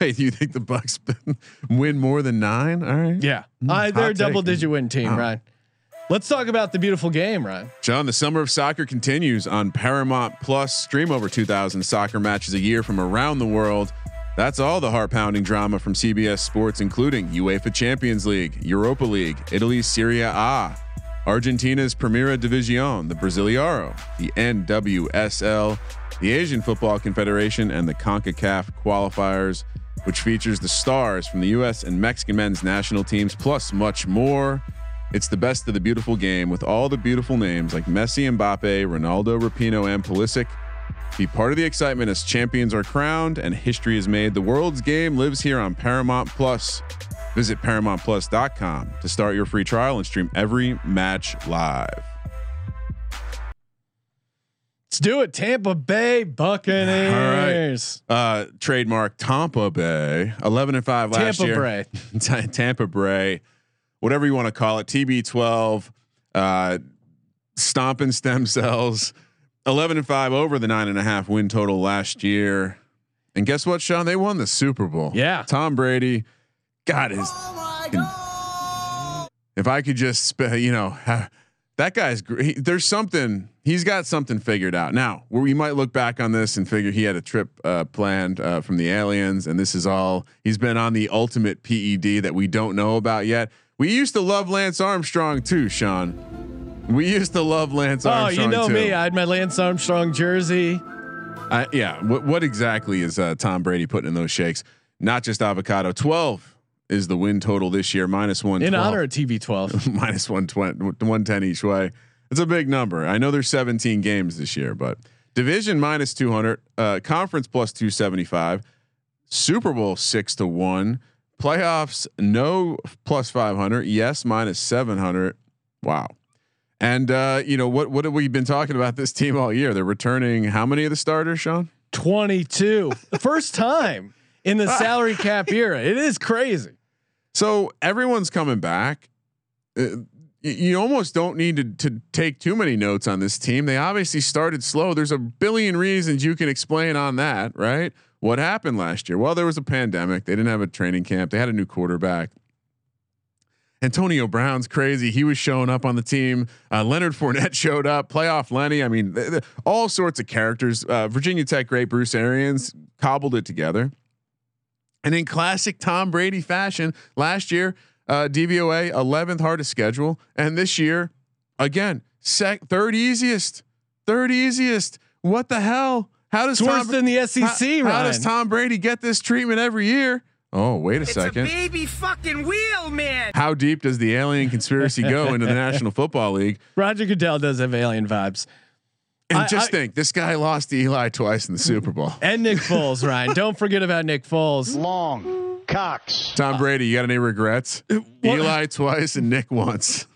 D: Wait, do you think the Bucks win more than nine? All right,
A: yeah, I, they're a double
D: take.
A: digit win team,
D: Wow.
A: Ryan. Let's talk about the beautiful game, Ryan.
D: John, the summer of soccer continues on Paramount Plus. Stream over 2,000 soccer matches a year from around the world. That's all the heart pounding drama from CBS Sports, including UEFA Champions League, Europa League, Italy's Serie A, Argentina's Primera División, the Brasileiro, the NWSL, the Asian Football Confederation, and the CONCACAF qualifiers, which features the stars from the U.S. and Mexican men's national teams, plus much more. It's the best of the beautiful game with all the beautiful names like Messi, Mbappe, Ronaldo, Rapinoe, and Pulisic. Be part of the excitement as champions are crowned and history is made. The world's game lives here on Paramount Plus. Visit ParamountPlus.com to start your free trial and stream every match live.
A: Let's do it, Tampa Bay Buccaneers.
D: Uh, trademark Tampa Bay, eleven and five last
A: Tampa
D: year.
A: Bray.
D: Ta- Tampa Bray, whatever you want to call it, TB12, uh, stomping stem cells, 11 and 5 over the nine and a half win total last year. And guess what, Sean? They won the Super Bowl.
A: Yeah.
D: Tom Brady got his. If I could just, sp- you know, that guy's, gr- he, there's something, he's got something figured out. Now, where we might look back on this and figure he had a trip uh, planned uh, from the aliens, and this is all, he's been on the ultimate PED that we don't know about yet. We used to love Lance Armstrong too, Sean. We used to love Lance
A: Oh,
D: Armstrong.
A: Oh, you know
D: too.
A: me. I had my Lance Armstrong jersey.
D: I, yeah. What what exactly is uh, Tom Brady putting in those shakes? Not just avocado. Twelve is the win total this year. Minus one.
A: In honor of TB twelve,
D: minus one twenty, one ten each way. It's a big number. I know there's 17 games this year, but division minus 200, uh, conference plus 275, Super Bowl six to one, playoffs no plus 500, yes minus 700. Wow. And uh, you know what? What have we been talking about this team all year? They're returning how many of the starters, Sean?
A: 22. The first time in the salary cap era. It is crazy.
D: So everyone's coming back. Uh, you almost don't need to, to take too many notes on this team. They obviously started slow. There's a billion reasons you can explain on that, right? What happened last year? Well, there was a pandemic. They didn't have a training camp. They had a new quarterback. Antonio Brown's crazy. He was showing up on the team. Uh, Leonard Fournette showed up. Playoff Lenny. I mean, th- th- all sorts of characters. Uh, Virginia Tech great Bruce Arians cobbled it together. And in classic Tom Brady fashion, last year uh, DVOA 11th hardest schedule, and this year again sec- third easiest, third easiest. What the hell? How does
A: It's
D: Tom
A: worse than the SEC,
D: how, how does Tom Brady get this treatment every year? Oh, wait a
E: It's
D: second.
E: a baby fucking wheel, man.
D: How deep does the alien conspiracy go into the National Football League?
A: Roger Goodell does have alien vibes.
D: And
A: I-
D: just
A: I-
D: think, this guy lost to Eli twice in the Super Bowl.
A: And Nick Foles, Ryan. Don't forget about Nick Foles.
F: long Cox.
D: Tom Brady, you got any regrets? Eli twice and Nick once.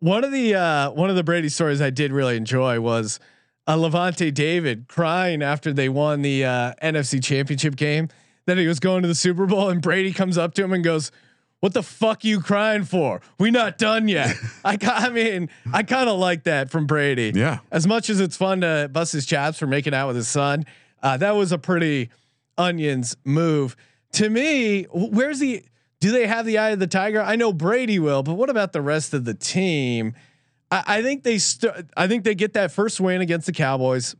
A: One of the uh, one of the Brady stories I did really enjoy was uh, Lavonte David crying after they won the uh, NFC Championship game. That he was going to the Super Bowl, and Brady comes up to him and goes, "What the fuck you crying for? We not done yet." I, I mean, I kind of like that from Brady.
D: Yeah.
A: As much as it's fun to bust his chops for making out with his son, uh, that was a pretty onions move. To me, where's the? Do they have the eye of the tiger? I know Brady will, but what about the rest of the team? I, I think they. St- I think they get that first win against the Cowboys.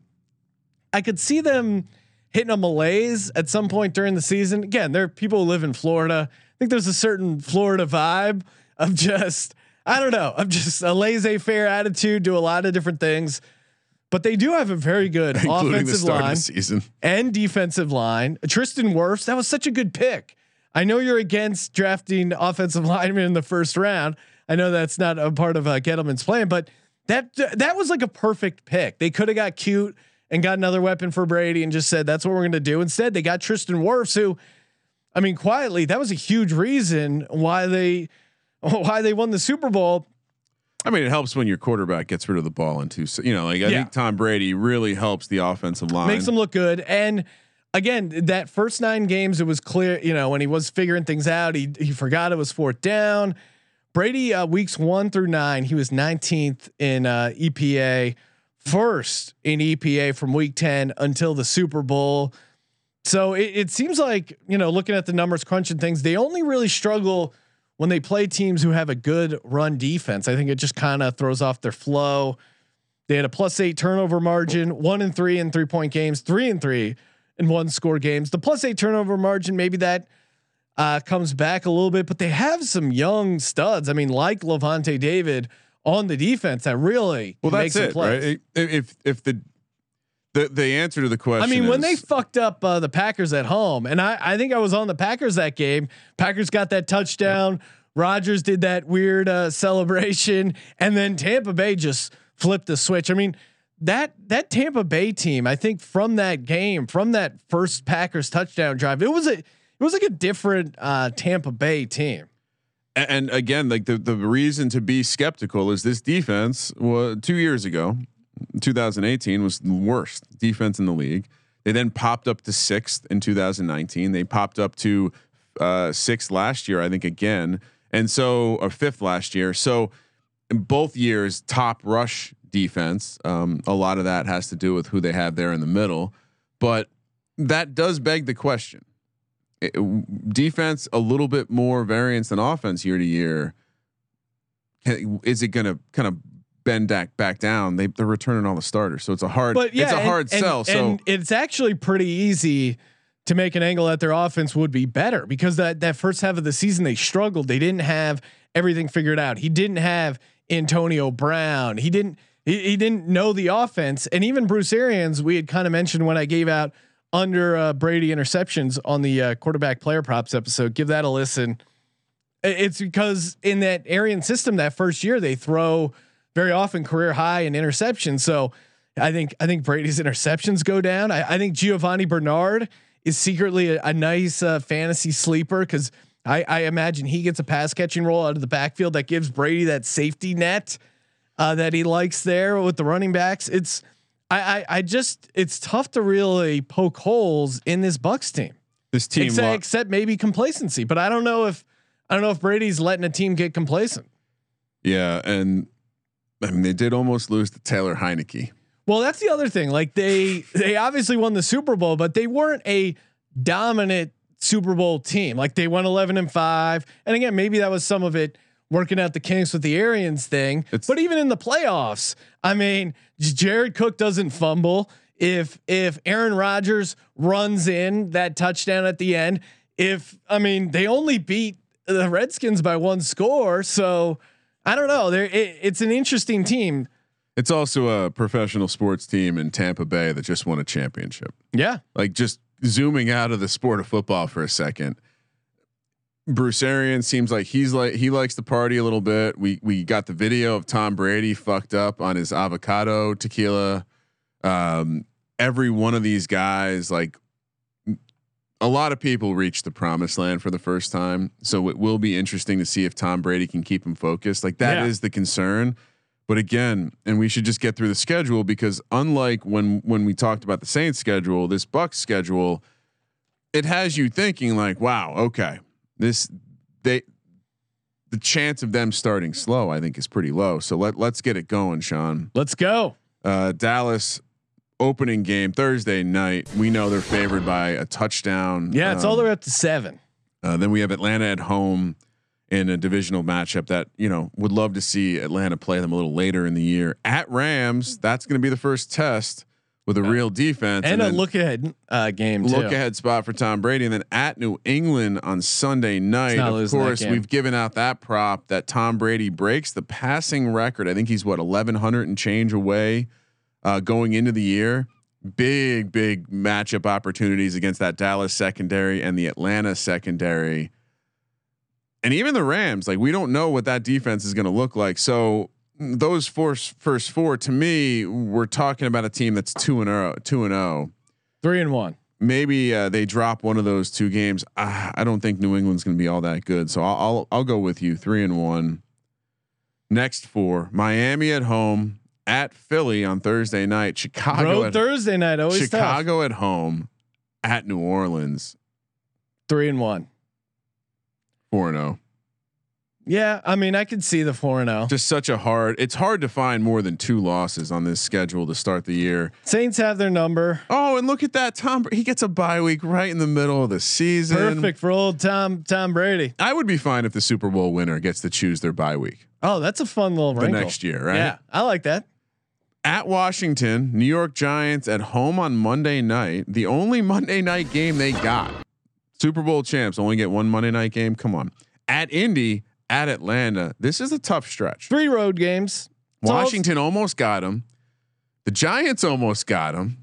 A: I could see them hitting a malaise at some point during the season. Again, there are people who live in Florida. I think there's a certain Florida vibe of just I don't know, of just a laissez-faire attitude do a lot of different things. But they do have a very good
D: including
A: offensive line
D: of season.
A: and defensive line. Tristan Wirfs, that was such a good pick. I know you're against drafting offensive linemen in the first round. I know that's not a part of uh, Gettleman's plan, but that that was like a perfect pick. They could have got cute and got another weapon for Brady and just said that's what we're going to do. Instead, they got Tristan Wirfs, who, I mean, quietly that was a huge reason why they why they won the Super Bowl.
D: I mean, it helps when your quarterback gets rid of the ball in two. You know, like I
A: Yeah.
D: think Tom Brady really helps the offensive line.
A: makes them look good. And again, that first nine games, it was clear, you know, when he was figuring things out, he he forgot it was fourth down. Brady, uh, weeks one through nine, he was 19th in uh, EPA, first in EPA from week 10 until the Super Bowl. So it, it seems like, you know, looking at the numbers, crunching things, they only really struggle when they play teams who have a good run defense. I think it just kind of throws off their flow. They had a plus eight turnover margin, one and three in three point games, three and three in one score games. The plus eight turnover margin, maybe that uh, comes back a little bit, but they have some young studs. I mean, like Lavonte David on the defense that really
D: well,
A: can
D: that's it,
A: plays.
D: right? If if the the the answer to the question,
A: I mean, when they fucked up uh, the Packers at home, and I, I think I was on the Packers that game. Packers got that touchdown. Rodgers did that weird uh, celebration, and then Tampa Bay just flipped the switch. I mean, that that Tampa Bay team, I think from that game, from that first Packers touchdown drive, it was a it was like a different uh, Tampa Bay team.
D: A- and again, like the the reason to be skeptical is this defense was two years ago, 2018 was the worst defense in the league. They then popped up to sixth in 2019. They popped up to uh, sixth last year, I think again, and so or fifth last year. So in both years, top rush defense. Um, a lot of that has to do with who they have there in the middle, but that does beg the question it- defense a little bit more variance than offense year to year. Is it going to kind of bend back back down? They they're returning all the starters, so it's a hard
A: But yeah,
D: it's a
A: and-
D: hard
A: and-
D: sell. So
A: and it's actually pretty easy to make an angle that their offense would be better because that that first half of the season they struggled. They didn't have everything figured out. He didn't have Antonio Brown. He didn't he, he didn't know the offense. And even Bruce Arians, we had kind of mentioned when I gave out under uh, Brady interceptions on the uh, quarterback player props episode. Give that a listen. It's because in that Arian system that first year they throw very often career high in interceptions. So I think I think Brady's interceptions go down. I, I think Giovani Bernard is secretly a, a nice uh, fantasy sleeper because I, I imagine he gets a pass catching role out of the backfield that gives Brady that safety net uh, that he likes there with the running backs. It's I, I I just it's tough to really poke holes in this Bucks team.
D: this team,
A: Except, except maybe complacency, but I don't know if I don't know if Brady's letting a team get complacent.
D: yeah, and I mean they did almost lose to Taylor Heinicke.
A: Well, that's the other thing. Like they they obviously won the Super Bowl, but they weren't a dominant Super Bowl team. Like they went 11 and 5. And again, maybe that was some of it working out the kinks with the Arians thing.
D: It's-
A: but even in the playoffs, I mean, Jared Cook doesn't fumble. If if Aaron Rodgers runs in that touchdown at the end, if I mean, they only beat the Redskins by one score, so I don't know. There, it, it's an interesting team.
D: It's also a professional sports team in Tampa Bay that just won a championship.
A: Yeah,
D: like just zooming out of the sport of football for a second. Bruce Arians seems like he's like he likes to party a little bit. We we got the video of Tom Brady fucked up on his avocado tequila. Um, every one of these guys, like a lot of people reach the promised land for the first time. So it will be interesting to see if Tom Brady can keep him focused. Like that is
A: Yeah.
D: the concern. But again, and we should just get through the schedule because unlike when when we talked about the Saints schedule, this Bucks schedule, it has you thinking like, wow, okay, this they the chance of them starting slow, I think, is pretty low. So let let's get it going, Sean.
A: let's go.
D: Uh, Dallas opening game Thursday night. We know they're favored by a touchdown.
A: Yeah, it's all
D: Um,
A: the way up to seven.
D: uh, then we have Atlanta at home in a divisional matchup that you know would love to see Atlanta play them a little later in the year at Rams. That's going to be the first test with a real defense
A: And, a look ahead uh, game too.
D: look ahead spot for Tom Brady, and then at New England on Sunday night. Of course, we've given out that prop that Tom Brady breaks the passing record. I think he's what eleven hundred and change away uh, going into the year. Big, big matchup opportunities against that Dallas secondary and the Atlanta secondary. and even the Rams, like we don't know what that defense is going to look like. So those four first four to me, we're talking about a team that's two and zero, two and zero.
A: Three and one.
D: Maybe uh, they drop one of those two games. Uh, I don't think New England's going to be all that good. So I'll, I'll I'll go with you, three and one. Next four: Miami at home, at Philly on Thursday night, Chicago
A: Road
D: at
A: Thursday night. Always tough.
D: Chicago at home, at New Orleans,
A: Three and one.
D: four and oh. zero.
A: Yeah, I mean, I could see the four and oh. zero.
D: Just such a hard. It's hard to find more than two losses on this schedule to start the year.
A: Saints have their number.
D: Oh, and look at that, Tom. He gets a bye week right in the middle of the season.
A: Perfect for old Tom Tom Brady.
D: I would be fine if the Super Bowl winner gets to choose their bye week
A: Oh, that's a fun little
D: the next year, right?
A: Yeah, I like that.
D: At Washington, New York Giants at home on Monday night. The only Monday night game they got. Super Bowl champs only get one Monday night game. Come on. At Indy, at Atlanta. This is a tough stretch.
A: Three road games.
D: Washington almost got them. The Giants almost got them.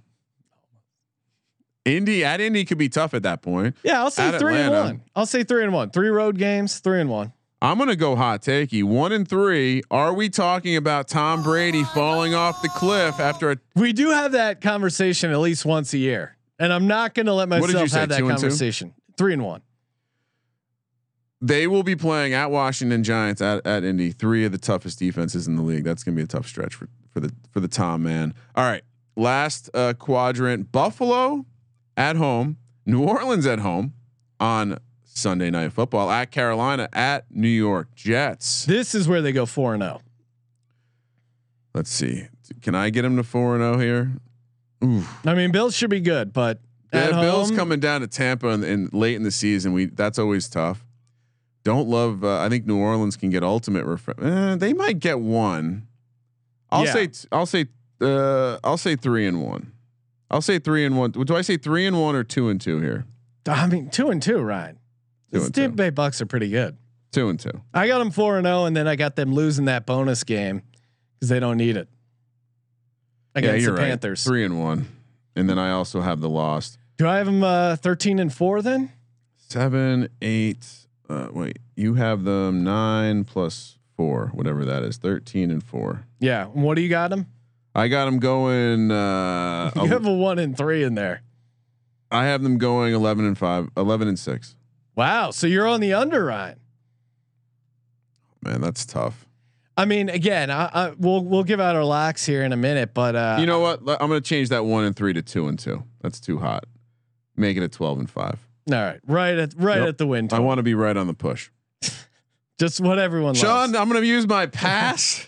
D: Indy at Indy could be tough at that point.
A: yeah, I'll say
D: at
A: three
D: Atlanta.
A: and one. I'll say three and one. Three road games, three and one.
D: I'm gonna go hot takey. One and three. Are we talking about Tom Brady falling off the cliff after a?
A: We do have that conversation at least once a year, and I'm not going to let myself have that
D: two and two?
A: conversation. Three and one.
D: They will be playing at Washington Giants at, at Indy. Three of the toughest defenses in the league. That's gonna be a tough stretch for for the for the Tom man. All right, last uh, quadrant: Buffalo at home, New Orleans at home on Sunday Night Football at Carolina at New York Jets.
A: This is where they go four and oh. zero.
D: Let's see. Can I get him to four and zero here? Ooh.
A: I mean, Bills should be good, but
D: Yeah, Bills coming down to Tampa and, and late in the season. We that's always tough. Don't love. Uh, I think New Orleans can get ultimate. Ref- eh, they might get one. I'll
A: Yeah.
D: say. T- I'll say. Uh, I'll say three and one. I'll say three and one. Do I say three and one or two and two here?
A: I mean, two and two, Ryan.
D: Two
A: The
D: and two.
A: Tampa Bay Bucks are pretty good.
D: Two and two.
A: I got them four and zero, and then I got them losing that bonus game because they don't need it against the Panthers.
D: Three and one, and then I also have the lost
A: Do I have them uh, thirteen and four then?
D: seven, eight. Uh, wait, you have them nine plus four, whatever that is, thirteen and four.
A: Yeah. What do you got them?
D: I got them going. Uh,
A: You have a one and three in there.
D: I have them going 11 and 5, 11 and 6.
A: Wow. So you're on the under, Ryan.
D: Man, that's tough.
A: I mean, again, I, I, we'll we'll give out our locks here in a minute, but uh,
D: you know what? I'm going to change that 1 and 3 to 2 and 2. That's too hot. Make it a 12 and 5.
A: all right, right at right
D: Yep.
A: at the win.
D: I want to be right on the push.
A: just what everyone
D: Sean,
A: loves.
D: I'm going to use my pass.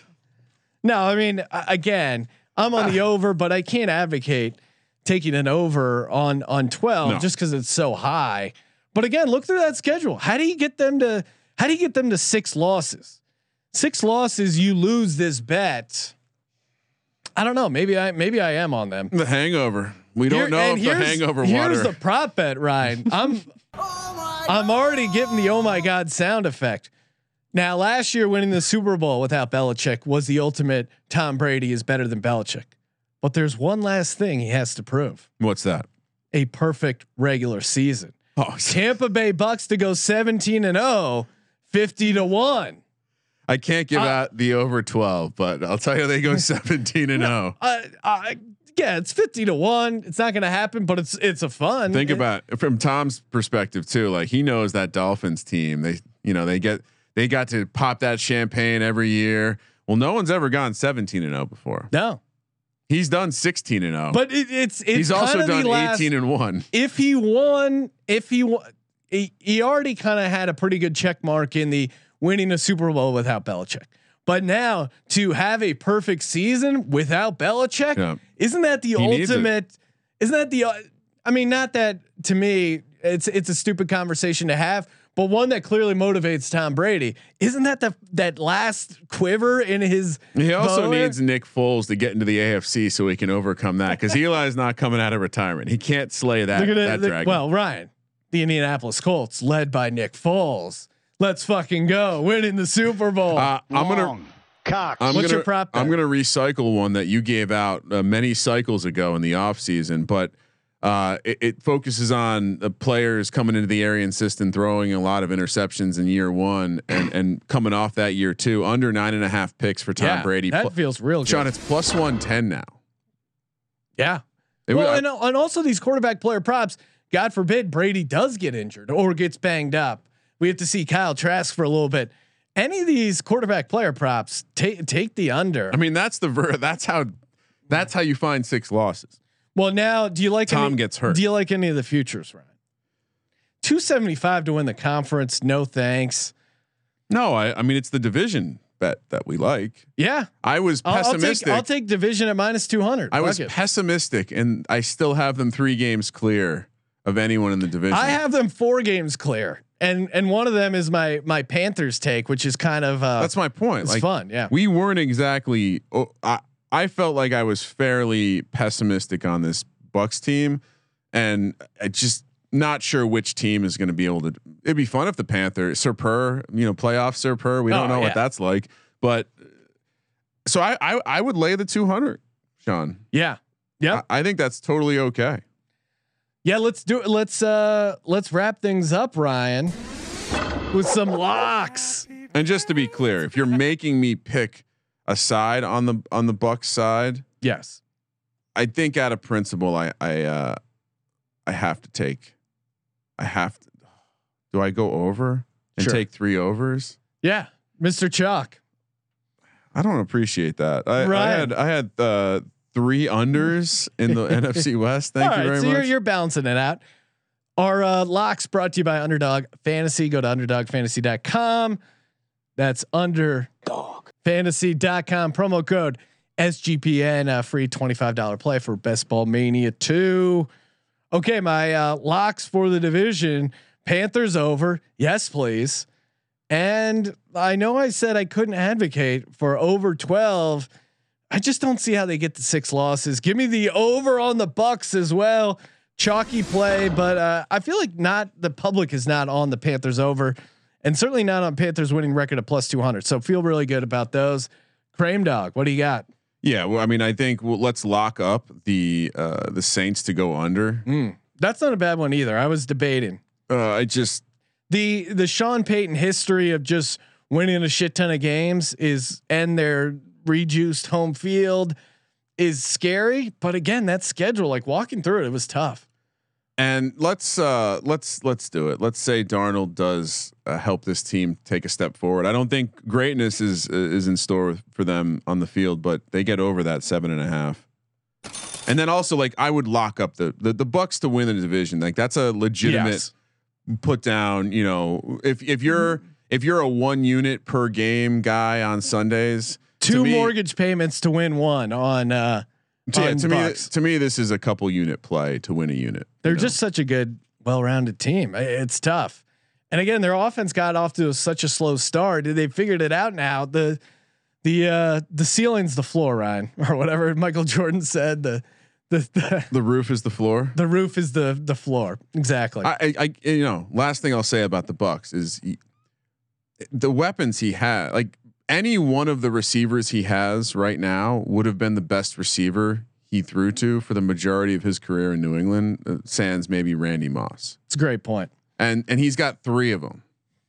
A: No, I mean, again, I'm on the over, but I can't advocate taking an over on on 12
D: No.
A: just because it's so high. But again, look through that schedule. How do you get them to? How do you get them to six losses? Six losses, you lose this bet. I don't know. Maybe I maybe I am on them.
D: the hangover. We don't
A: Here-
D: know if the
A: here's-
D: hangover
A: Here's
D: water.
A: the prop bet, Ryan. I'm oh I'm already getting the oh my god sound effect. Now, last year winning the Super Bowl without Belichick was the ultimate. Tom Brady is better than Belichick, but there's one last thing he has to prove:
D: What's that?
A: a perfect regular season.
D: Oh,
A: Tampa Bay Bucks to go 17 and 0, 50 to one.
D: I can't give
A: Uh,
D: out the over 12, but I'll tell you they go 17 and oh. 0.
A: Uh, uh, yeah, it's 50 to one. It's not going to happen, but it's it's a fun.
D: Think
A: It-
D: about from Tom's perspective too. Like he knows that Dolphins team. They you know they get they got to pop that champagne every year. Well, no one's ever gone 17 and 0 before.
A: no,
D: He's done 16 and 0.
A: but it, it's it's
D: he's also done
A: last-
D: 18 and 1.
A: if he won, if he won, he, he already kind of had a pretty good check mark in the winning a Super Bowl without Belichick. But now to have a perfect season without Belichick,
D: Yeah.
A: isn't that the
D: He
A: ultimate? Isn't that the? I mean, not that to me, it's it's a stupid conversation to have, but one that clearly motivates Tom Brady. Isn't that the that last quiver in his?
D: He also
A: bow?
D: needs Nick Foles to get into the AFC so he can overcome that because Eli's not coming out of retirement. He can't slay that,
A: They're gonna-
D: that
A: they-
D: dragon.
A: well, Ryan, the Indianapolis Colts, led by Nick Foles. Let's fucking go, winning the Super Bowl.
D: uh, I'm gonna
F: Cox.
D: I'm
A: What's
D: gonna,
A: your prop
D: I'm gonna recycle one that you gave out uh, many cycles ago in the off season, but Uh, it, it focuses on the players coming into the Arian system, throwing a lot of interceptions in year one, and and coming off that year two, under nine and a half picks for Tom
A: yeah,
D: Brady.
A: That
D: Pl-
A: feels real. Good.
D: Sean,
A: good.
D: it's plus one ten now.
A: yeah.
D: It
A: well,
D: wa-
A: and, and also these quarterback player props. God forbid Brady does get injured or gets banged up. We have to see Kyle Trask for a little bit. Any of these quarterback player props, take take the under.
D: I mean, that's the ver- that's how that's how you find six losses.
A: Well, now do you like
D: Tom
A: any,
D: gets hurt.
A: Do you like any of the futures, Ryan? Two seventy five to win the conference. No thanks.
D: No, I, I mean it's the division bet that we like.
A: Yeah,
D: I was
A: I'll, I'll take
D: pessimistic.
A: I'll take division at minus two hundred.
D: I was pessimistic, and I still have them three games clear of anyone in the division.
A: I have them four games clear, and and one of them is my my Panthers take, which is kind of uh,
D: That's my point.
A: it's
D: Like
A: fun. Yeah,
D: we weren't exactly. Oh, I I felt like I was fairly pessimistic on this Bucks team, and I just not sure which team is going to be able to. It'd be fun if the Panthers, Sir Purr, you know, playoff Sir Purr. We don't
A: Oh,
D: know
A: yeah.
D: what that's like, but so I I, I would lay the two hundred, Sean.
A: yeah, yeah.
D: I, I think that's totally okay.
A: Yeah, let's do it. Let's uh let's wrap things up, Ryan, with some locks.
D: And just to be clear, if you're making me pick a side on the on the Bucks side,
A: Yes.
D: I think out of principle, I I uh, I have to take. I have to. Do I go over and
A: Sure.
D: take three overs?
A: Yeah, Mr. Chalk.
D: I don't appreciate that. I, I
A: Right.
D: had I had uh, three unders in the NFC West. Thank
A: All
D: you
A: right,
D: very
A: so
D: much.
A: You're, you're balancing it out. Our uh, locks brought to you by Underdog Fantasy. Go to underdogfantasy.com. That's underdog fantasy.com. Promo code SGPN, uh, free $25 play for Best Ball Mania 2. Okay, my uh, locks for the division Panthers over. Yes, please. And I know I said I couldn't advocate for over 12. I just don't see how they get to six losses. Give me the over on the Bucks as well. Chalky play, but uh, I feel like not the public is not on the Panthers over, and certainly not on Panthers winning record of plus two hundred. So feel really good about those. Crame dog, what do you got?
D: yeah, well, I mean, I think well, let's lock up the uh, the Saints to go under.
A: Mm, that's not a bad one either. I was debating
D: Uh, I just
A: the the Sean Payton history of just winning a shit ton of games is and their reduced home field is scary. But again, that schedule, like walking through it, it was tough.
D: And let's uh let's let's do it. Let's say Darnold does uh, help this team take a step forward. I don't think greatness is uh, is in store for them on the field, but they get over that seven and a half. And then also like I would lock up the the, the Bucks to win the division. Like that's a legitimate
A: Yes.
D: put down. You know, if if you're if you're a one unit per game guy on Sundays,
A: Two
D: me-
A: mortgage payments to win one on uh
D: To,
A: on
D: to me, to me, this is a couple unit play to win a unit.
A: They're
D: know?
A: just such a good, well-rounded team. It's tough. And again, their offense got off to such a slow start. They figured it out now. The the uh the ceiling's the floor, Ryan, or whatever Michael Jordan said. The the the,
D: the roof is the floor.
A: the roof is the the floor. Exactly.
D: I, I, I, you know, last thing I'll say about the Bucks is he, the weapons he had. Like any one of the receivers he has right now would have been the best receiver he threw to for the majority of his career in New England. Uh, sans maybe Randy Moss,
A: it's a great point.
D: and and he's got three of them,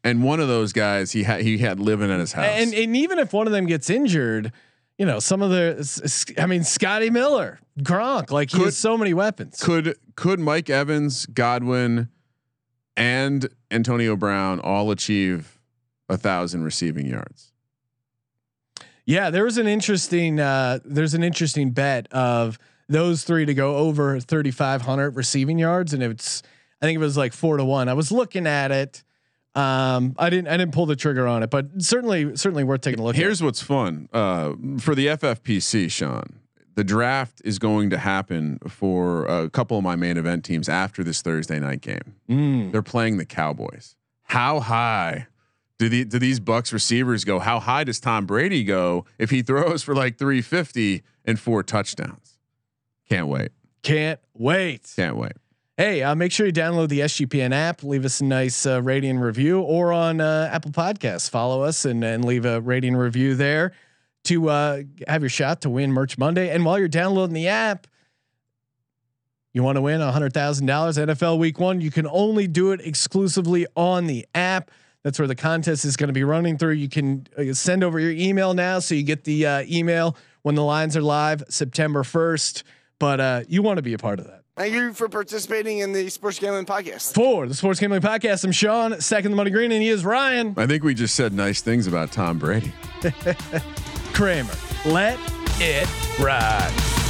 D: and one of those guys he had he had living at his house.
A: And and even if one of them gets injured, you know, some of the I mean, Scotty Miller, Gronk, like he
D: Could-
A: has so many weapons.
D: could could Mike Evans, Godwin, and Antonio Brown all achieve a thousand receiving yards?
A: Yeah, there was an interesting uh there's an interesting bet of those three to go over 3500 receiving yards and it's I think it was like 4 to 1. I was looking at it. Um I didn't I didn't pull the trigger on it, but certainly certainly worth taking a look
D: Here's what's fun uh, for the FFPC, Sean. The draft is going to happen for a couple of my main event teams after this Thursday night game.
A: Mm.
D: They're playing the Cowboys. How high do the do these Bucks receivers go? How high does Tom Brady go if he throws for like 350 and four touchdowns? Can't wait.
A: Can't wait.
D: Can't wait.
A: Hey, uh, make sure you download the SGPN app, leave us a nice uh, rating and review, or on uh, Apple Podcasts. Follow us and, and leave a rating review there to uh, have your shot to win Merch Monday. And while you're downloading the app, You want to win $100,000 NFL week one? You can only do it exclusively on the app. That's where the contest is going to be running through. You can uh, send over your email now, so you get the uh, email when the lines are live September 1st. But uh, you want to be a part of that.
G: Thank you for participating in the Sports Gambling Podcast.
A: For the Sports Gambling Podcast, I'm Sean, second the money green, and he is Ryan
D: I think we just said nice things about Tom Brady.
A: Kramer. Let it ride.